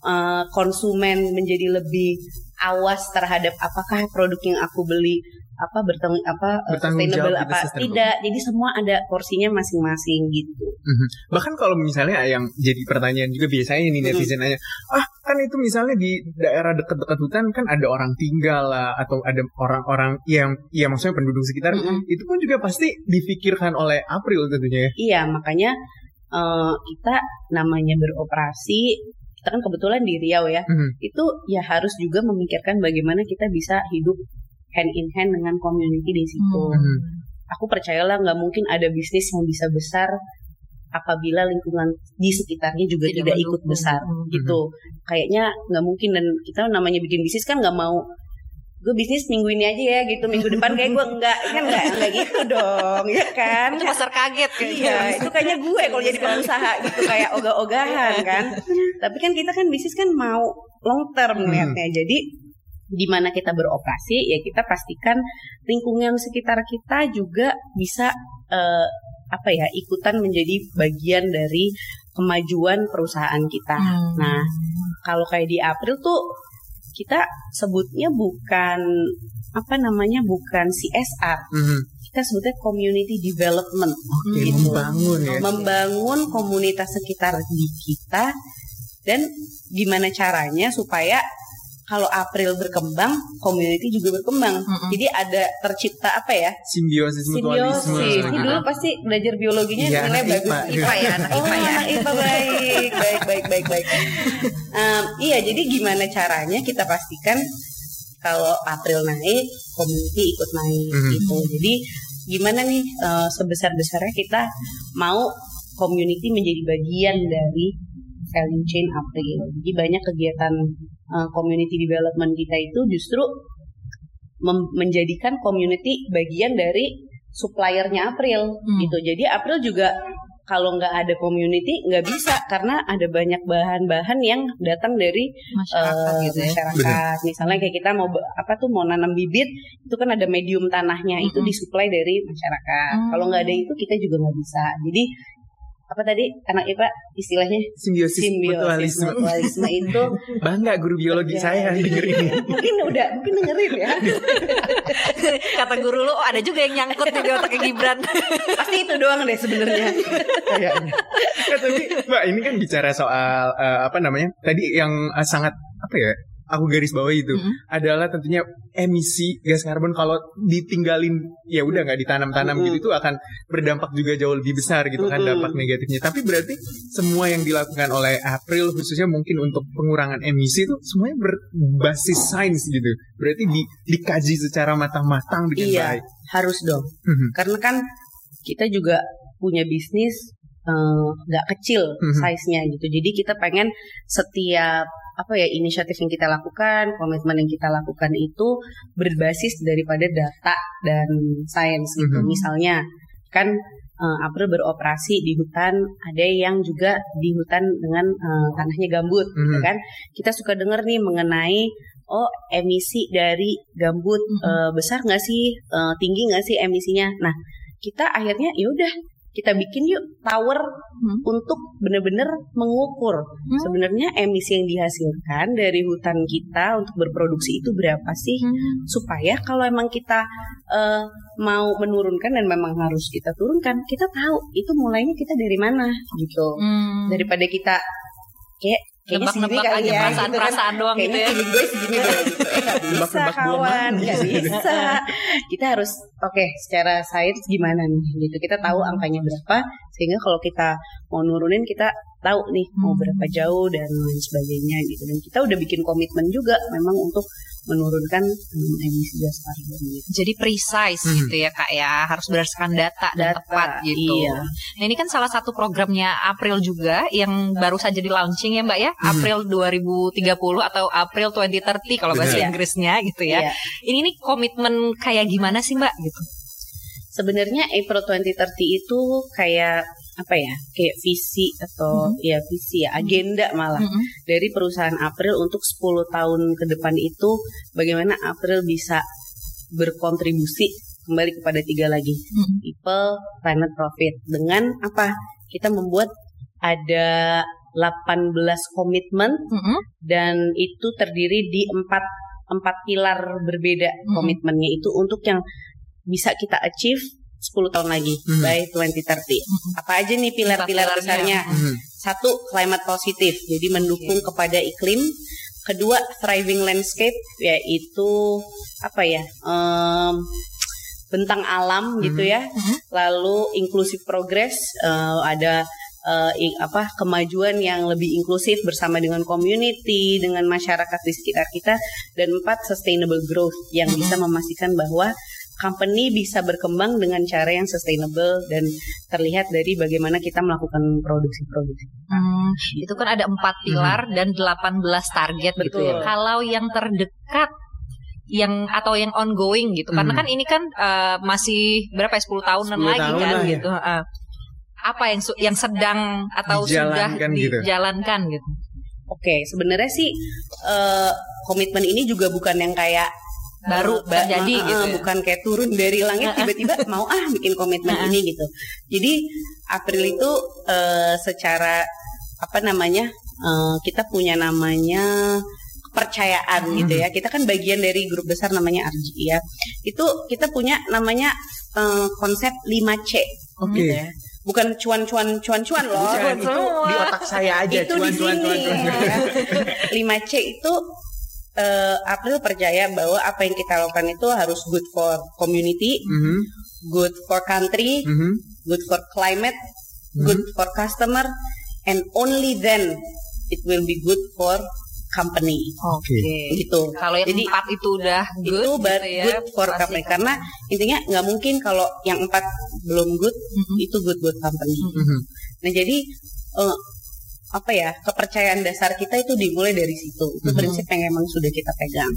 Eh, konsumen menjadi lebih awas terhadap apakah produk yang aku beli apa bertanggung apa Bertanggung sustainable jawab apa tidak. Jadi semua ada porsinya masing-masing gitu. Mhm. Bahkan kalau misalnya yang jadi pertanyaan juga biasanya nih Mhm. netizen nanya, ah kan itu misalnya di daerah dekat-dekat hutan kan ada orang tinggal lah atau ada orang-orang yang ya maksudnya penduduk sekitar Mm-mm. itu pun juga pasti difikirkan oleh April tentunya ya. Iya, makanya eh, kita namanya beroperasi, kita kan kebetulan di Riau ya. Mhm. Itu ya harus juga memikirkan bagaimana kita bisa hidup hand in hand dengan community di situ. Mhm. Aku percayalah nggak mungkin ada bisnis yang bisa besar apabila lingkungan di sekitarnya juga Tidak tidak, ikut besar Mhm. gitu. Kayaknya nggak mungkin dan kita namanya bikin bisnis kan nggak mau gue bisnis minggu ini aja ya gitu minggu depan kayak gue enggak kan enggak enggak gitu dong ya kan Itu pasar kaget kayaknya. Iya, itu kayaknya gue kalau jadi pengusaha gitu kayak ogah-ogahan kan. Tapi kan kita kan bisnis kan mau long term Hmm. melihatnya. Jadi di mana kita beroperasi ya kita pastikan lingkungan sekitar kita juga bisa eh, apa ya ikutan menjadi bagian dari kemajuan perusahaan kita. Hmm. Nah, kalau kayak di April tuh kita sebutnya bukan apa namanya bukan CSR, Mhm. kita sebutnya community development Oke, Gitu. membangun ya. membangun komunitas sekitar di kita dan gimana caranya supaya kalau April berkembang, community juga berkembang. Mm-mm. Jadi ada tercipta apa ya? Simbiosis mutualisme. Simbiosis. Ini dulu pasti belajar biologinya Iya, nilai bagus. IPA. IPA ya, anak Oh, IPA ya. anak IPA baik, baik, baik, baik, baik. Em, iya, jadi gimana caranya kita pastikan kalau April naik, community ikut naik Mhm. gitu. Jadi gimana nih eh, sebesar-besarnya kita mau community menjadi bagian dari value chain April. Jadi banyak kegiatan eh, community development kita itu justru menjadikan community bagian dari suppliernya April Hmm. gitu. Jadi April juga kalau nggak ada community nggak bisa karena ada banyak bahan-bahan yang datang dari masyarakat eh, gitu ya. masyarakat. Misalnya kayak kita mau apa tuh mau nanam bibit itu kan ada medium tanahnya itu Mm-mm. disuplai dari masyarakat. Hmm. Kalau nggak ada itu kita juga nggak bisa. Jadi apa tadi anak IPA istilahnya Simbiosis, simbiosis mutualisme. mutualisme itu Bangga guru biologi Ya. saya denger ini. mungkin udah mungkin dengerin ya Kata guru lu, oh, ada juga yang nyangkut di otaknya Gibran. pasti itu doang deh sebenarnya Kayaknya. Nah, tapi Mbak ini kan bicara soal eh, apa namanya? Tadi yang eh, sangat apa ya? Aku garis bawah itu Mm-mm. adalah tentunya emisi gas karbon kalau ditinggalin ya udah nggak ditanam-tanam Mm-mm. gitu itu akan berdampak juga jauh lebih besar gitu kan Mm-mm. dampak negatifnya. Tapi berarti semua yang dilakukan oleh April khususnya mungkin untuk pengurangan emisi itu semuanya berbasis sains gitu. Berarti di, dikaji secara matang-matang dengan Iya. baik. harus dong Mhm. karena kan kita juga punya bisnis eh, nggak kecil Mhm. size-nya gitu jadi kita pengen setiap apa ya inisiatif yang kita lakukan komitmen yang kita lakukan itu berbasis daripada data dan sains gitu Mhm. misalnya kan eh, April beroperasi di hutan ada yang juga di hutan dengan eh, tanahnya gambut gitu Mhm. kan kita suka dengar nih mengenai oh emisi dari gambut eh, besar nggak sih Eh, tinggi nggak sih emisinya nah kita akhirnya ya udah kita bikin yuk tower Hmm. untuk benar-benar mengukur Hmm. sebenarnya emisi yang dihasilkan dari hutan kita untuk berproduksi itu berapa sih Hmm. supaya kalau emang kita eh, mau menurunkan dan memang harus kita turunkan kita tahu itu mulainya kita dari mana gitu Hmm. daripada kita kayak kayaknya nebak-nebak kali aja ya, perasaan-perasaan doang gitu kayaknya ya. feeling gue segini deh gitu. Bisa kawan. nggak bisa. kita harus oke secara sains gimana nih gitu. Kita tahu angkanya berapa sehingga kalau kita mau nurunin kita tahu nih mau Hmm. berapa jauh dan lain sebagainya gitu. Dan kita udah bikin komitmen juga memang untuk menurunkan hmm, emisi gas karbon gitu. Jadi precise Hmm. gitu ya kak ya harus berdasarkan data, dan Data, tepat gitu. iya. Nah ini kan salah satu programnya April juga yang baru saja di launching ya mbak ya Hmm. April 2030 atau April 2030 kalau bahasa. Inggrisnya gitu ya. Iya. Ini nih komitmen kayak gimana sih mbak gitu? Sebenarnya April 2030 itu kayak apa ya kayak visi atau ya visi ya agenda malah Mm-mm. dari perusahaan April untuk 10 tahun ke depan itu bagaimana April bisa berkontribusi kembali kepada tiga lagi Mm-mm. people, planet, profit dengan apa kita membuat ada 18 komitmen Mm-mm. dan itu terdiri di empat empat pilar berbeda Mhm. komitmennya itu untuk yang bisa kita achieve 10 tahun lagi Mhm. by 2030. Mhm. Apa aja nih pilar-pilar besarnya? Mhm. Satu, climate positif, jadi mendukung kepada iklim. Kedua, thriving landscape, yaitu apa ya? em, bentang alam gitu ya. Mhm. Lalu inclusive progress, eh, ada eh, i- apa kemajuan yang lebih inklusif bersama dengan community, dengan masyarakat di sekitar kita. Dan empat, sustainable growth yang Mhm. bisa memastikan bahwa company bisa berkembang dengan cara yang sustainable dan terlihat dari bagaimana kita melakukan produksi-produksi. Hmm, itu kan ada empat pilar dan 18 target gitu ya. Betul. Kalau yang terdekat yang atau yang ongoing gitu. Karena Hmm. kan ini kan eh, masih berapa ya 10 tahunan 10 lagi tahun kan lah ya. gitu. Heeh. apa yang yang sedang atau sudah Dijalankan gitu. dijalankan gitu. Oke, sebenarnya sih eh, komitmen ini juga bukan yang kayak Baru eh, ba- terjadi eh, gitu ya. bukan kayak turun dari langit tiba-tiba mau ah bikin komitmen ini gitu. Jadi April itu eh, secara apa namanya eh, kita punya namanya kepercayaan gitu ya. Kita kan bagian dari grup besar namanya RGI ya. Itu kita punya namanya eh, konsep 5C Oke. gitu ya. Bukan cuan-cuan cuan-cuan loh. Bukan, itu di otak saya aja itu cuan, di cuan, sini cuan, cuan. ya. 5C itu eh, April percaya bahwa apa yang kita lakukan itu harus good for community, Mhm, good for country, mhm. good for climate, good for customer, and only then it will be good for company. Oke. Gitu. Kalau yang Jadi, empat itu udah good, itu bar- gitu ya, good for pasti company karena intinya nggak mungkin kalau yang empat belum good Mhm. itu good buat company. Mhm. Nah jadi eh, apa ya kepercayaan dasar kita itu dimulai dari situ. Itu Mhm. prinsip yang emang sudah kita pegang.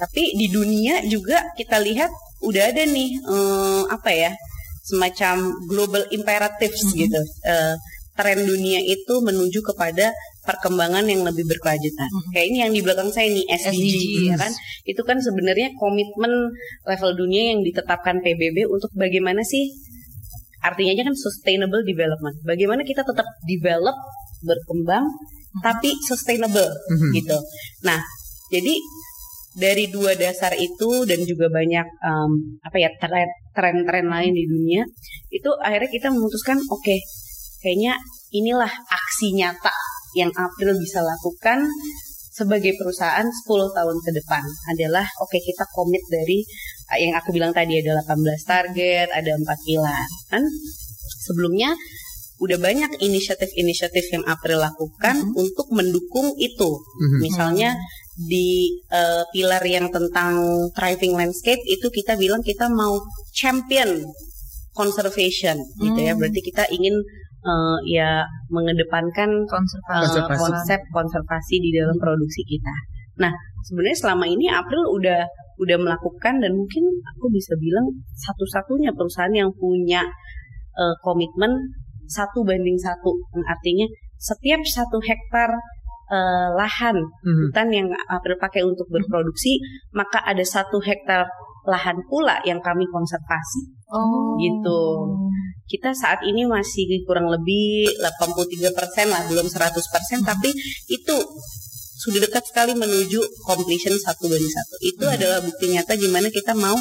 Tapi di dunia juga kita lihat udah ada nih eh, apa ya semacam global imperatives Mhm. gitu. Eh, tren dunia itu menuju kepada perkembangan yang lebih berkelanjutan. Mhm. Kayak ini yang di belakang saya nih SDG, SDGs. ya kan? Itu kan sebenarnya komitmen level dunia yang ditetapkan PBB untuk bagaimana sih artinya aja kan sustainable development. Bagaimana kita tetap develop, berkembang tapi sustainable Mhm. gitu. Nah, jadi dari dua dasar itu dan juga banyak em, apa ya tren- tren-tren lain di dunia itu akhirnya kita memutuskan oke kayaknya inilah aksi nyata yang April bisa lakukan sebagai perusahaan 10 tahun ke depan adalah oke kita komit dari yang aku bilang tadi ada 18 target, ada empat pilar. Kan sebelumnya udah banyak inisiatif-inisiatif yang April lakukan untuk mendukung itu. Mhm. Misalnya di eh, pilar yang tentang thriving landscape itu kita bilang kita mau champion conservation gitu ya. Hmm. Berarti kita ingin eh, ya mengedepankan konservasi. Konservasi. konsep konservasi di dalam produksi kita. Nah, sebenarnya selama ini April udah udah melakukan dan mungkin aku bisa bilang satu-satunya perusahaan yang punya eh, komitmen satu banding satu, Yang artinya setiap satu hektar eh, lahan Mhm. hutan yang April pakai untuk berproduksi, maka ada satu hektar lahan pula yang kami konservasi. Oh. Gitu. Kita saat ini masih kurang lebih 83% lah, belum 100%, tapi itu sudah dekat sekali menuju completion satu banding satu. Itu adalah bukti nyata gimana kita mau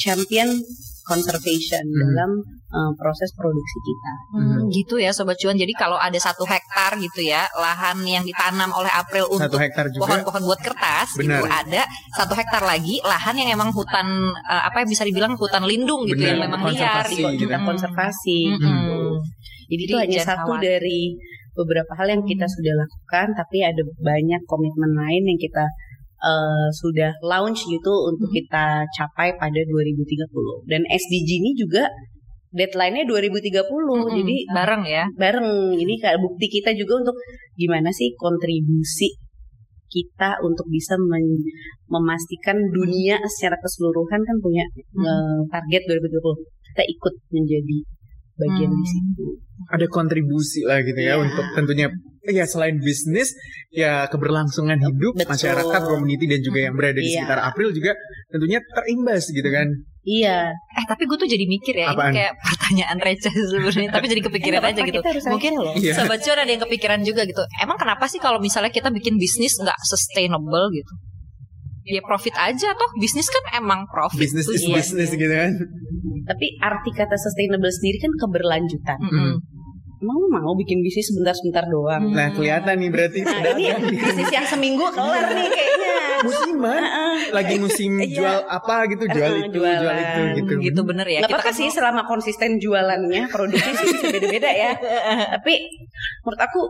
champion conservation Hmm. dalam uh, proses produksi kita. Hmm, gitu ya sobat cuan. Jadi kalau ada satu hektar gitu ya lahan yang ditanam oleh April untuk pohon-pohon buat kertas Benar. itu ada satu hektar lagi lahan yang emang hutan eh, apa yang bisa dibilang hutan lindung gitu Benar, yang memang liar konservasi gitu. gitu. Kita Hmm. konservasi. Mm-mm. gitu. Jadi itu Jadi hanya jangan satu khawatir. dari beberapa hal yang kita sudah lakukan, tapi ada banyak komitmen lain yang kita eh, sudah launch gitu untuk kita capai pada 2030. Dan SDG ini juga deadline-nya 2030. Mm-mm. Jadi bareng ya. bareng ini kayak bukti kita juga untuk gimana sih kontribusi kita untuk bisa men- memastikan dunia secara keseluruhan kan punya eh, target 2030 kita ikut menjadi bagian di Hmm. situ. ada kontribusi lah gitu ya Iya. untuk tentunya ya selain bisnis ya keberlangsungan hidup Betul. masyarakat community dan juga yang berada di Iya. sekitar April juga tentunya terimbas gitu kan Iya. Eh tapi gue tuh jadi mikir ya Apaan? ini kayak pertanyaan receh sebenarnya tapi jadi kepikiran Eh, aja gitu. Mungkin loh. Iya. sobat cuan ada yang kepikiran juga gitu. Emang kenapa sih kalau misalnya kita bikin bisnis nggak sustainable gitu? Ya profit aja toh bisnis kan emang profit. bisnis is Iya, business iya. gitu kan Tapi arti kata sustainable sendiri kan keberlanjutan. Mm-mm. Emang lu mau bikin bisnis sebentar-sebentar doang? Hmm. nah kelihatan nih berarti Nah ini bisnis yang seminggu kelar nih kayaknya. musiman lagi musim Iya. jual apa gitu jual itu jual jualan. itu gitu gitu bener ya. Nggak Kita apa-apa kan sih selama konsisten jualannya produksi sih bisa beda-beda ya. Tapi menurut aku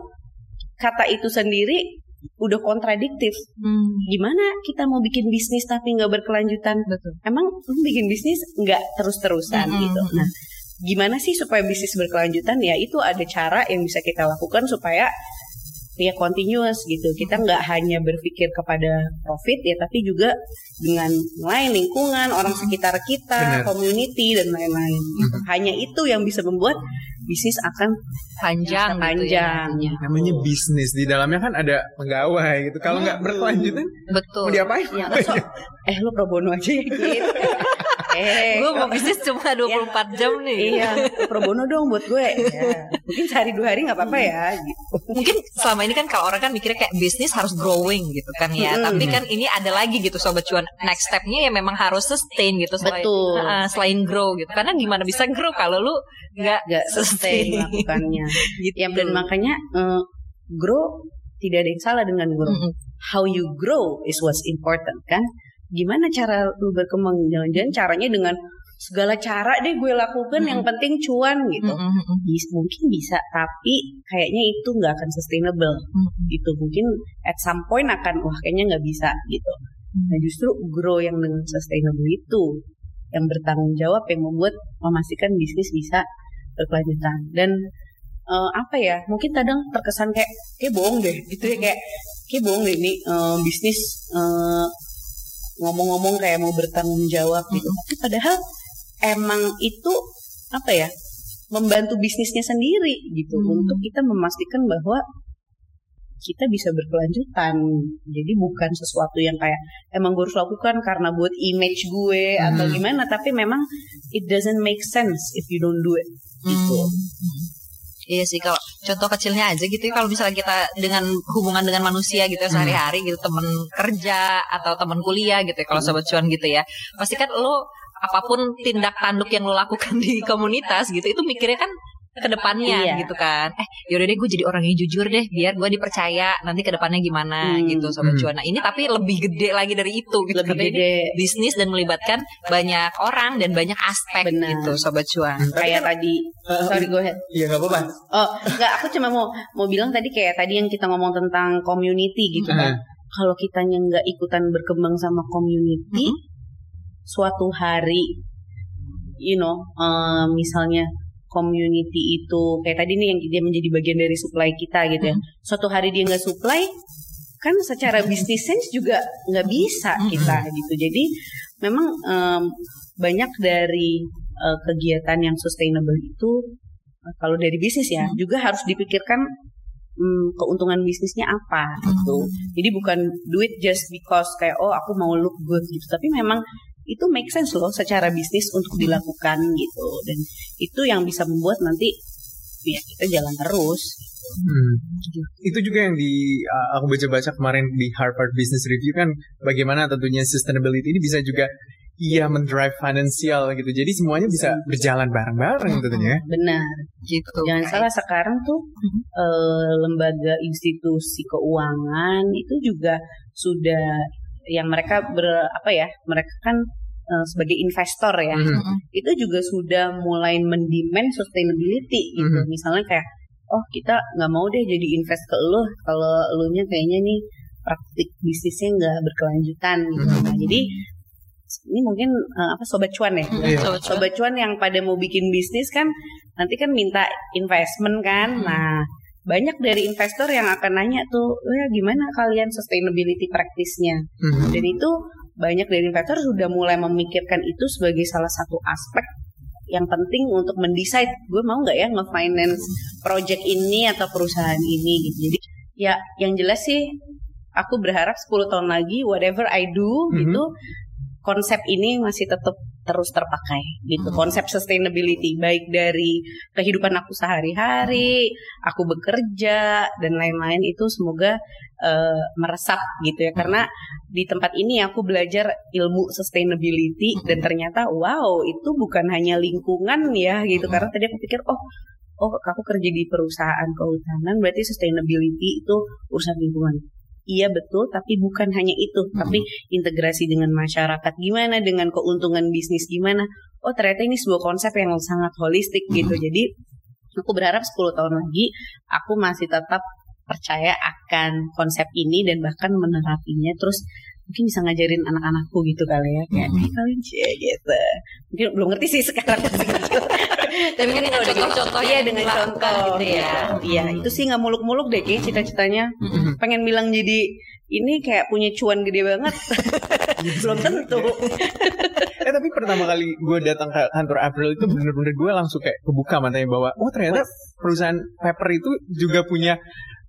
kata itu sendiri udah kontradiktif. Hmm, Gimana kita mau bikin bisnis tapi nggak berkelanjutan? betul. Emang lu bikin bisnis nggak terus-terusan Mm-mm. gitu. Nah, gimana sih supaya bisnis berkelanjutan? Ya itu ada cara yang bisa kita lakukan supaya ya continuous gitu. Kita nggak hanya berpikir kepada profit ya, tapi juga dengan lain lingkungan, orang sekitar kita, Benar. community dan lain-lain. gitu. Hanya itu yang bisa membuat bisnis akan Panjang, panjang. Gitu ya. namanya bisnis di dalamnya kan ada pegawai gitu kalau nggak berkelanjutan Betul. mau diapain Ya, masa, eh lu pro bono aja ya gitu. eh, Gue mau bisnis cuma 24 jam nih. Iya, pro bono dong buat gue. Ya. Mungkin sehari dua hari nggak apa-apa ya. Gitu. Mungkin selama ini kan kalau orang kan mikirnya kayak bisnis harus growing gitu kan ya. Mm-mm. Tapi kan ini ada lagi gitu sobat cuan. Next stepnya ya memang harus sustain gitu selain Betul. Heeh, selain grow gitu. Karena gimana bisa grow kalau lu nggak Gak sustain melakukannya. gitu. Ya dan makanya eh, grow tidak ada yang salah dengan grow. Mm-mm. How you grow is what's important kan? Gimana cara lu berkembang? Jangan-jangan caranya dengan segala cara deh gue lakukan yang Mm-mm. penting cuan gitu. Mm-mm, mm-mm, Bis- mungkin bisa tapi kayaknya itu nggak akan sustainable mm-mm. gitu mungkin at some point akan wah kayaknya nggak bisa gitu nah justru grow yang dengan sustainable itu yang bertanggung jawab yang membuat memastikan bisnis bisa berkelanjutan dan eh, apa ya mungkin kadang terkesan kayak kayak bohong deh gitu ya kayak kayak bohong deh ini eh, bisnis eh, ngomong-ngomong kayak mau bertanggung jawab gitu. Tapi padahal emang itu apa ya membantu bisnisnya sendiri gitu. Hmm. untuk kita memastikan bahwa kita bisa berkelanjutan. Jadi bukan sesuatu yang kayak emang gue harus lakukan karena buat image gue atau Hmm. gimana. Tapi memang it doesn't make sense if you don't do it gitu. Hmm. Iya sih kalau contoh kecilnya aja gitu ya kalau misalnya kita dengan hubungan dengan manusia gitu ya Hmm. sehari-hari gitu temen kerja atau temen kuliah gitu ya kalau Hmm. sobat cuan gitu ya pasti kan lo apa pun tindak tanduk yang lo lakukan di komunitas gitu itu mikirnya kan ke depannya Iya. gitu kan eh yaudah deh gue jadi orang yang jujur deh biar gue dipercaya nanti ke depannya gimana Hmm. gitu sobat Hmm. cuan nah ini tapi lebih gede lagi dari itu gitu lebih Karena ini gede bisnis dan melibatkan banyak orang dan banyak aspek Benar. gitu sobat cuan kayak tadi Eh, sorry go ahead Iya nggak apa-apa. Oh, enggak, aku cuma mau mau bilang tadi kayak tadi yang kita ngomong tentang community gitu kan. Eh, Kalau kitanya nggak ikutan berkembang sama community, Mhm. suatu hari, you know, eh, misalnya community itu kayak tadi nih yang dia menjadi bagian dari supply kita gitu ya. Suatu hari dia nggak supply, kan secara business sense juga nggak bisa Mhm. kita gitu. Jadi memang em, banyak dari eh, kegiatan yang sustainable itu eh, kalau dari bisnis ya Mhm. juga harus dipikirkan mm, keuntungan bisnisnya apa gitu. Jadi bukan duit just because kayak oh aku mau look good gitu, tapi memang itu make sense loh secara bisnis untuk dilakukan gitu dan itu yang bisa membuat nanti ya kita jalan terus. hmm. Itu juga yang di uh, aku baca-baca kemarin di Harvard Business Review kan bagaimana tentunya sustainability ini bisa juga iya mendrive finansial gitu. Jadi semuanya bisa berjalan bareng-bareng tentunya. Benar. gitu Jangan salah sekarang tuh Mhm. eh, lembaga institusi keuangan itu juga sudah yang mereka ber apa ya mereka kan eh, sebagai investor ya Mhm. Mm-mm. itu juga sudah mulai mendemand sustainability gitu Mhm. misalnya kayak oh kita nggak mau deh jadi invest ke lo kalau elunya kayaknya nih praktik bisnisnya nggak berkelanjutan gitu Mhm. nah jadi ini mungkin eh, apa sobat cuan ya Iya. Sobat cuan. sobat cuan yang pada mau bikin bisnis kan nanti kan minta investment kan. Hmm. Nah, banyak dari investor yang akan nanya tuh, ya gimana kalian sustainability practice-nya? Mhm. Dan itu banyak dari investor sudah mulai memikirkan itu sebagai salah satu aspek yang penting untuk mendesain gue mau nggak ya nge-finance project ini atau perusahaan ini gitu. Jadi ya yang jelas sih aku berharap 10 tahun lagi whatever I do Mhm. gitu konsep ini masih tetap terus terpakai gitu. Hmm. konsep sustainability baik dari kehidupan aku sehari-hari aku bekerja dan lain-lain itu semoga eh, meresap gitu ya. Karena di tempat ini aku belajar ilmu sustainability dan ternyata wow itu bukan hanya lingkungan ya gitu. Karena tadi aku pikir oh oh aku kerja di perusahaan kehutanan berarti sustainability itu urusan lingkungan Iya betul, tapi bukan hanya itu, tapi integrasi dengan masyarakat gimana, dengan keuntungan bisnis gimana. Oh ternyata ini sebuah konsep yang sangat holistik gitu. Jadi aku berharap 10 tahun lagi aku masih tetap percaya akan konsep ini dan bahkan menerapinya terus mungkin bisa ngajarin anak-anakku gitu kali ya kayak "Eh, kalian cie gitu. Mungkin belum ngerti sih sekarang Tapi kan ini udah contoh iya dengan contoh. gitu ya. iya itu sih nggak muluk-muluk deh kayak cita-citanya. Mm-mm. pengen bilang jadi ini kayak punya cuan gede banget. Belum tentu. Eh tapi pertama kali gue datang ke kantor April itu bener-bener gue langsung kayak kebuka matanya bahwa oh ternyata perusahaan paper itu juga punya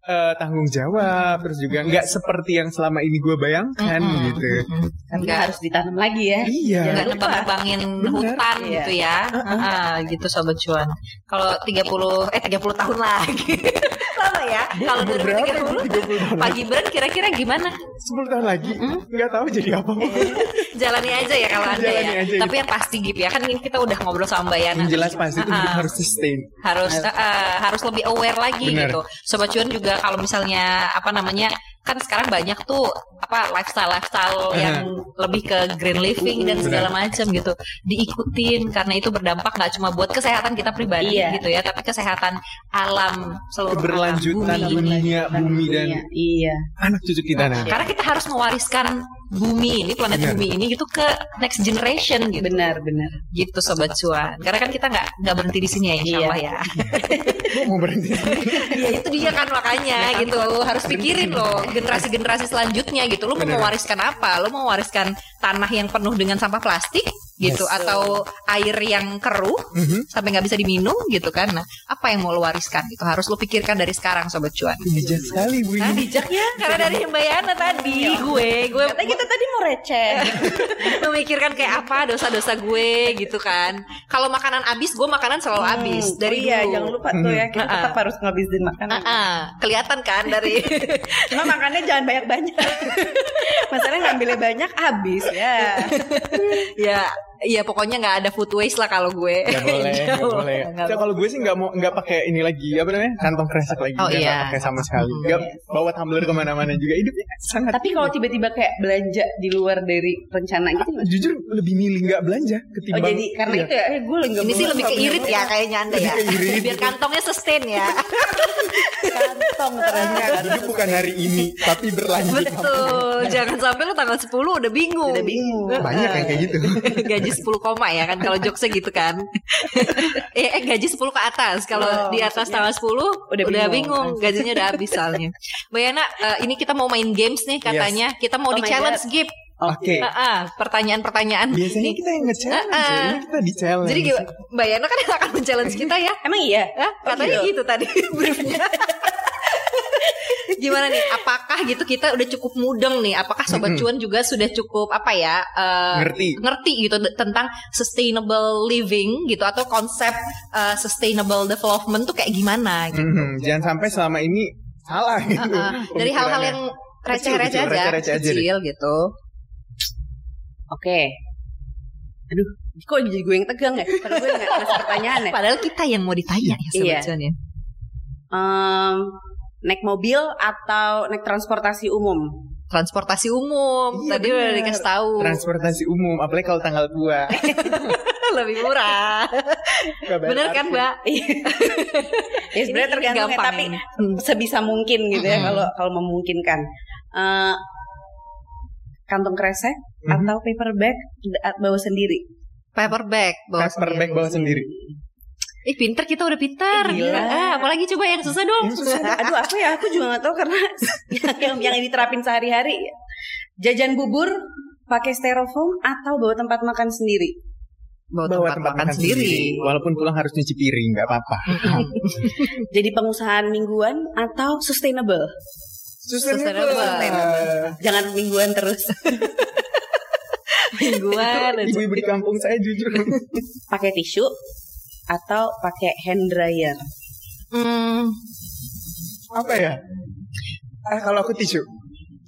eh, tanggung jawab terus juga nggak seperti yang selama ini gue bayangkan Mm-mm. gitu. Mm-mm. karena Nggak- harus ditanam lagi ya Iya. Jangan nggak lupa. nebang-nebangin Bener. hutan Iya. gitu ya. Ah, gitu sobat cuan. Kalau 30 eh 30 tahun lagi. lama ya. Kalau Berapa 2030 itu 30 tahun Pak Gibran kira-kira gimana? 10 tahun lagi nggak tahu jadi apa Jalani aja ya kalau anda Jalani ya. aja, Tapi yang pasti gitu ya kan ini kita udah ngobrol sama Mbak Yana. yang jelas pasti itu Ah. harus sustain harus eh, harus lebih aware lagi Bener. gitu. Sobat cuan juga kalau misalnya apa namanya kan sekarang banyak tuh apa lifestyle lifestyle yang lebih ke green living dan segala macam gitu diikutin karena itu berdampak nggak cuma buat kesehatan kita pribadi Iya. gitu ya tapi kesehatan alam seluruh keberlanjutan alam bumi. dunia bumi dan Iya, iya. anak cucu kita nanti karena kita harus mewariskan bumi ini planet Bener. bumi ini gitu ke next generation gitu. Benar, benar. gitu sobat cuan. Karena kan kita nggak nggak berhenti di sini ya insya Iya. Allah ya mau berhenti ya itu dia kan makanya gitu. Harus pikirin loh generasi-generasi selanjutnya gitu. Lo mau mewariskan apa? Lo mau mewariskan tanah yang penuh dengan sampah plastik gitu Yes. atau air yang keruh Mhm. sampai nggak bisa diminum gitu kan nah apa yang mau lo wariskan gitu harus lo pikirkan dari sekarang sobat cuan bijak sekali bu Hah, ini bijaknya karena dari Mbak Yana tadi gue gue Katanya kita tadi mau receh. memikirkan kayak apa dosa-dosa gue gitu kan kalau makanan habis gue makanan selalu habis Hmm, dari oh iya, dulu jangan lupa tuh ya, kita tetap harus ngabisin makanan. Ah, ah. kelihatan kan dari Cuma makannya jangan banyak-banyak. Masalahnya ngambilnya banyak habis ya. ya ya pokoknya nggak ada food waste lah kalau gue Gak boleh, gak boleh. So, kalau gue sih nggak mau nggak pakai ini lagi apa namanya kantong kresek lagi. Oh, iya. pakai sama sekali. Hmm. Nggak bawa tumbler ke mana-mana juga. Hidupnya sangat. Tapi kalau tiba-tiba kayak belanja di luar dari rencana gitu jujur lebih milih nggak belanja Oh ketimbang. jadi karena Iya. itu ya, eh, gue lagi nggak ini sih lebih ke nggak irit punya ya kayaknya anda ya biar kantongnya sustain ya kantong ternyata. Hidup bukan hari ini, tapi berlanjut. betul jangan sampai lo tanggal 10 udah bingung Udah bingung. Banyak yang kayak gitu. gaji 10 koma ya kan kalau jokesnya gitu kan eh, eh gaji 10 ke atas kalau Oh, di atas tanggal 10 udah, udah bingung. bingung. gajinya udah habis soalnya Mbak Yana eh, ini kita mau main games nih katanya kita mau Oh di challenge God. Gip Oke. Ah, ah, pertanyaan-pertanyaan Biasanya kita yang nge-challenge, ya. ini kita di-challenge. jadi? Mbak Yana kan yang akan men-challenge kita ya Emang iya? Hah? katanya gitu. gitu tadi briefnya gimana nih apakah gitu kita udah cukup mudeng nih apakah sobat Mm-mm. cuan juga sudah cukup apa ya eh, Ngerti. ngerti gitu d- tentang sustainable living gitu atau konsep eh, sustainable development tuh kayak gimana gitu. Mhm, Jangan sampai selama ini salah gitu. Uh-uh. Dari hal-hal yang receh-receh aja, receh-receh aja deh. kecil gitu. Oke. Aduh, kok jadi gue yang tegang ya? Padahal gue nggak ngasih pertanyaan ya. Padahal kita yang mau ditanya ya sobat Iya. cuan ya. Em, naik mobil atau naik transportasi umum? Transportasi umum Iya, tadi udah benar. dikasih tahu Transportasi umum, apalagi kalau tanggal tua. lebih murah. Bener kan. Mbak? ya sebenarnya tergantung ya, tapi sebisa mungkin gitu ya Mm-mm. kalau kalau memungkinkan. Eh, kantong kresek Mhm. atau paper bag bawa sendiri? Paper bag bawa Paper bag bawa sendiri. Ih pinter kita udah pinter Eh, gila. Ah, Apalagi coba yang susah dong Yang susah. Aduh aku ya aku juga nggak tahu karena yang yang, diterapin sehari-hari jajan bubur pakai styrofoam atau bawa tempat makan sendiri. Bawa, Bawa tempat, makan, sendiri, Walaupun pulang harus nyuci piring, nggak apa-apa. Jadi pengusahaan mingguan atau sustainable? Sustainable. Jangan mingguan terus. Mingguan. Ibu-ibu di kampung saya jujur. pakai tisu atau pakai hand dryer. Hmm, apa ya? Ah, kalau aku tisu.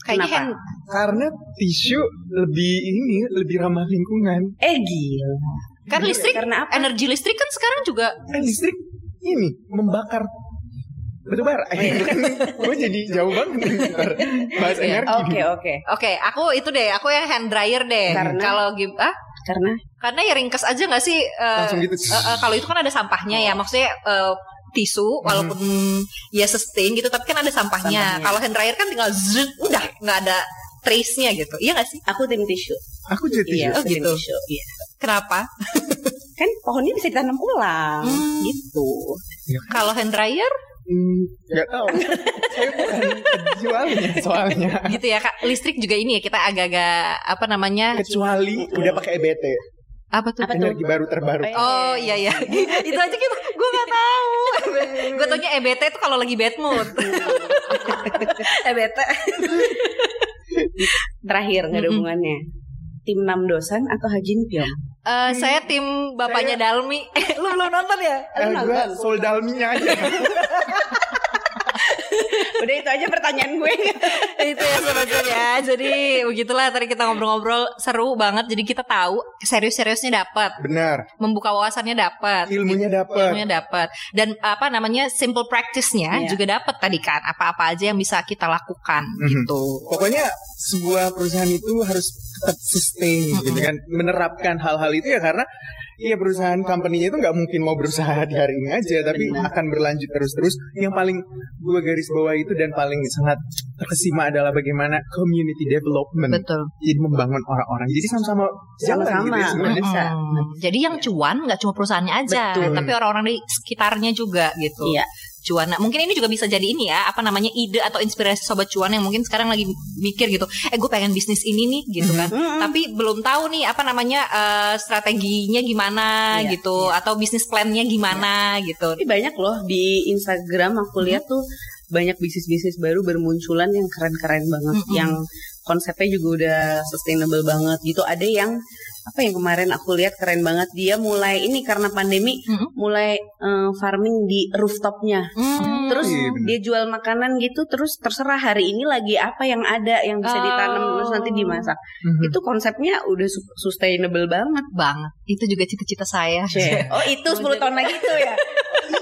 kayaknya Kenapa? hand, Karena tisu lebih ini lebih ramah lingkungan. Eh gila. kan listrik Karena apa? energi listrik kan sekarang juga Kan listrik ini membakar batu bara. Gue jadi jauh banget bahas Iya. energi. Oke oke. Oke, aku itu deh, aku yang hand dryer deh. Karena? Kalau gim- ah, Karena karena ya ringkes aja nggak sih? Langsung gitu. eh, eh, kalau itu kan ada sampahnya ya, maksudnya eh, tisu walaupun ya sustain gitu, tapi kan ada sampahnya. Sampahnya. Kalau hand dryer kan tinggal zut, udah nggak ada trace-nya gitu. Iya nggak sih? aku tim tisu. Aku jadi tisu. Iya, Oh, gitu. tisu. Iya. Kenapa? Kan pohonnya bisa ditanam ulang Hmm. gitu. Kalau hand dryer Hmm, Gak tahu. Saya bukan penjualnya soalnya. gitu ya, Kak. Listrik juga ini ya kita agak-agak apa namanya? Kecuali udah pakai EBT, Apa tuh? Apa tuh? energi baru terbarukan. Oh iya iya itu aja kita gue nggak tahu gue taunya EBT itu kalau lagi bad mood EBT Terakhir nggak ada hubungannya. Tim 6 dosan atau Hajin Pyong? Eh, saya tim bapaknya Dalmi eh, lu belum nonton ya Eh, gue sold dalminya aja. Udah itu aja pertanyaan gue. itu ya sobat cuan ya. Jadi begitulah tadi kita ngobrol-ngobrol seru banget. Jadi kita tahu serius-seriusnya dapat, Benar. membuka wawasannya dapat, Ilmunya dapat. ilmunya dapat dan apa namanya simple practice-nya Iya. juga dapat tadi kan. Apa-apa aja yang bisa kita lakukan Mhm. gitu. Pokoknya sebuah perusahaan itu harus tetap sustain gitu kan, menerapkan hal-hal itu ya karena Iya perusahaan company-nya itu nggak mungkin mau berusaha di hari ini aja, tapi akan berlanjut terus-terus. Yang paling gue garis bawah itu dan paling sangat terkesima adalah bagaimana community development. Betul. Jadi membangun orang-orang. Jadi sama-sama jalan Sama-sama. gitu ya. Bisa. Mm-mm. Jadi yang cuan nggak cuma perusahaannya aja, Betul. tapi orang-orang di sekitarnya juga gitu. Iya. Cuan. Nah, mungkin ini juga bisa jadi ini ya, apa namanya ide atau inspirasi sobat cuan yang mungkin sekarang lagi mikir gitu. Eh, gue pengen bisnis ini nih gitu kan. Mm-mm. Tapi belum tahu nih apa namanya eh, strateginya gimana Iya, gitu atau bisnis plannya gimana gitu. Tapi banyak loh di Instagram aku lihat tuh banyak bisnis-bisnis baru bermunculan yang keren-keren banget, Mm-mm. yang konsepnya juga udah sustainable banget gitu. Ada yang apa yang kemarin aku lihat keren banget dia mulai ini karena pandemi Mm-mm. mulai eh, farming di rooftopnya. Hmm. Terus Iya, bener. dia jual makanan gitu terus terserah hari ini lagi apa yang ada yang bisa Oh. ditanam terus nanti dimasak. Mhm. Itu konsepnya udah su- sustainable banget. banget. Itu juga cita-cita saya. Oh, itu 10 tahun lagi tuh ya.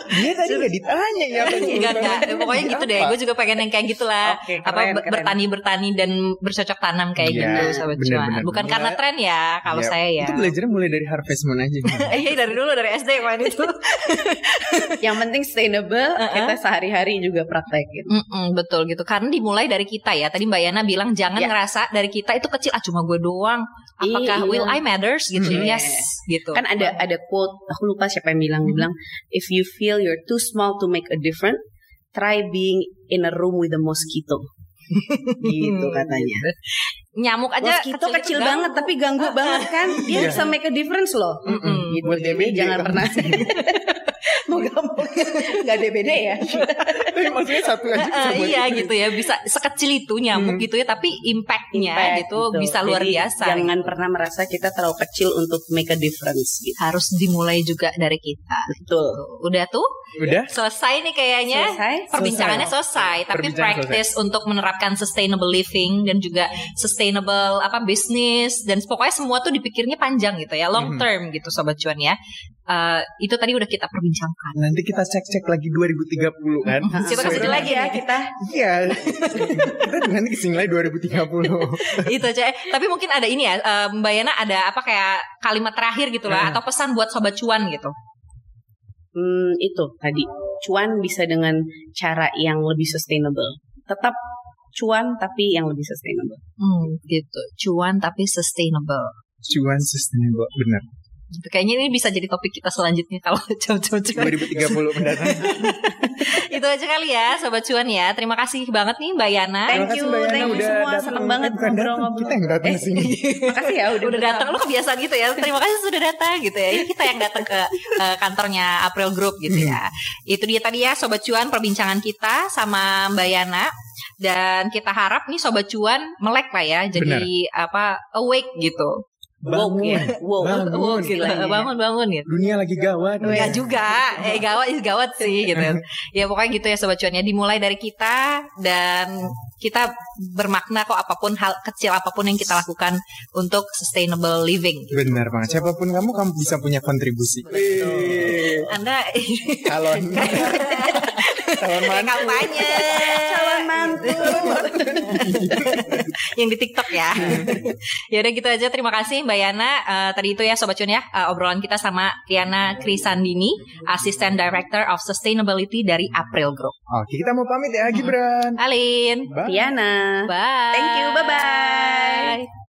Dia tadi nggak ditanya ya. enggak. tanya. Pokoknya gitu deh. Gue juga pengen yang kayak gitulah. Oke, apa keren, ber- keren. bertani-bertani dan bercocok tanam kayak Iya, gitu sahabat bener, cuan. bener, Bukan bener. karena tren ya kalau Iya. saya ya. Itu belajarnya mulai dari Harvest Moon aja. Iya dari dulu dari SD main itu. yang penting sustainable, kita sehari-hari juga praktekin. Mm-mm, betul gitu. Karena dimulai dari kita ya. Tadi Mbak Yana bilang jangan ngerasa dari kita itu kecil. Ah cuma gue doang. Apakah Iya. will I matters gitu? Hmm. Yes gitu. Kan ada ada quote, aku lupa siapa yang bilang, dia bilang, if you feel you're too small to make a difference, try being in a room with a mosquito. gitu katanya. Nyamuk aja Mosquito kecil, itu banget tapi ganggu banget kan. Dia Iya. bisa make a difference loh. Mm-mm. Gitu. Buat Jadi jangan kan. pernah Moga-moga nggak DBD ya. Tapi maksudnya satu aja bisa buat iya itu. gitu ya bisa sekecil itu nyamuk Hmm. gitu ya tapi impactnya Impact gitu, bisa luar Jadi biasa Jangan pernah merasa kita terlalu kecil untuk make a difference gitu. harus dimulai juga dari kita Betul. udah tuh Udah? selesai nih kayaknya Selesai? perbincangannya selesai tapi Perbincangan practice untuk menerapkan sustainable living dan juga sustainable apa bisnis dan pokoknya semua tuh dipikirnya panjang gitu ya long Mhm. term gitu sobat cuan ya Eh, itu tadi udah kita perbincangkan Nanti kita cek-cek lagi 2030 kan. Mhm. Kita ke sini Sesuai- lagi ya kita. Iya. kita nanti ke sini lagi 2030. itu aja Eh, tapi mungkin ada ini ya eh, Mbak Yana ada apa kayak kalimat terakhir gitu lah Hmm. atau pesan buat sobat cuan gitu Hmm, itu tadi cuan bisa dengan cara yang lebih sustainable. Tetap cuan tapi yang lebih sustainable. Hmm, gitu. Cuan tapi sustainable. Cuan sustainable. Benar. Gitu. Kayaknya ini bisa jadi topik kita selanjutnya kalau jam-jam cuan. 2030 mendatang. Itu aja kali ya, sobat cuan ya. Terima kasih banget nih Mbak Yana. Thank Terima kasih you, Mbak Yana thank you udah semua. Seneng banget Eh, ngobrol-ngobrol. Kita yang datang Eh, ke sini. Makasih ya udah, udah datang lu kebiasaan gitu ya. Terima kasih sudah datang gitu ya. Ini kita yang datang ke eh, kantornya April Group gitu ya. Itu dia tadi ya sobat cuan perbincangan kita sama Mbak Yana dan kita harap nih sobat cuan melek lah ya. Jadi apa awake gitu. Woke ya. Woke. Bangun. Woke Gitu. Bangun bangun gitu. Dunia lagi gawat. Enggak juga, eh gawat gawat sih gitu. Ya pokoknya gitu ya sobat cuan ya. Dimulai dari kita dan kita bermakna kok apa pun hal kecil apa pun yang kita lakukan untuk sustainable living. Benar banget. Siapa pun kamu, kamu bisa punya kontribusi. Wih, Anda Calon. Calon mantu. kampanye Calon mantu. yang di TikTok ya. ya udah gitu aja. Terima kasih Mbak Yana. Eh, tadi itu ya sobat cuan ya eh, obrolan kita sama Riana Krisandini, Assistant Director of Sustainability dari April Group. Oke, kita mau pamit ya, Gibran. Alin, Bye. Tiana. bye. Thank you, bye-bye.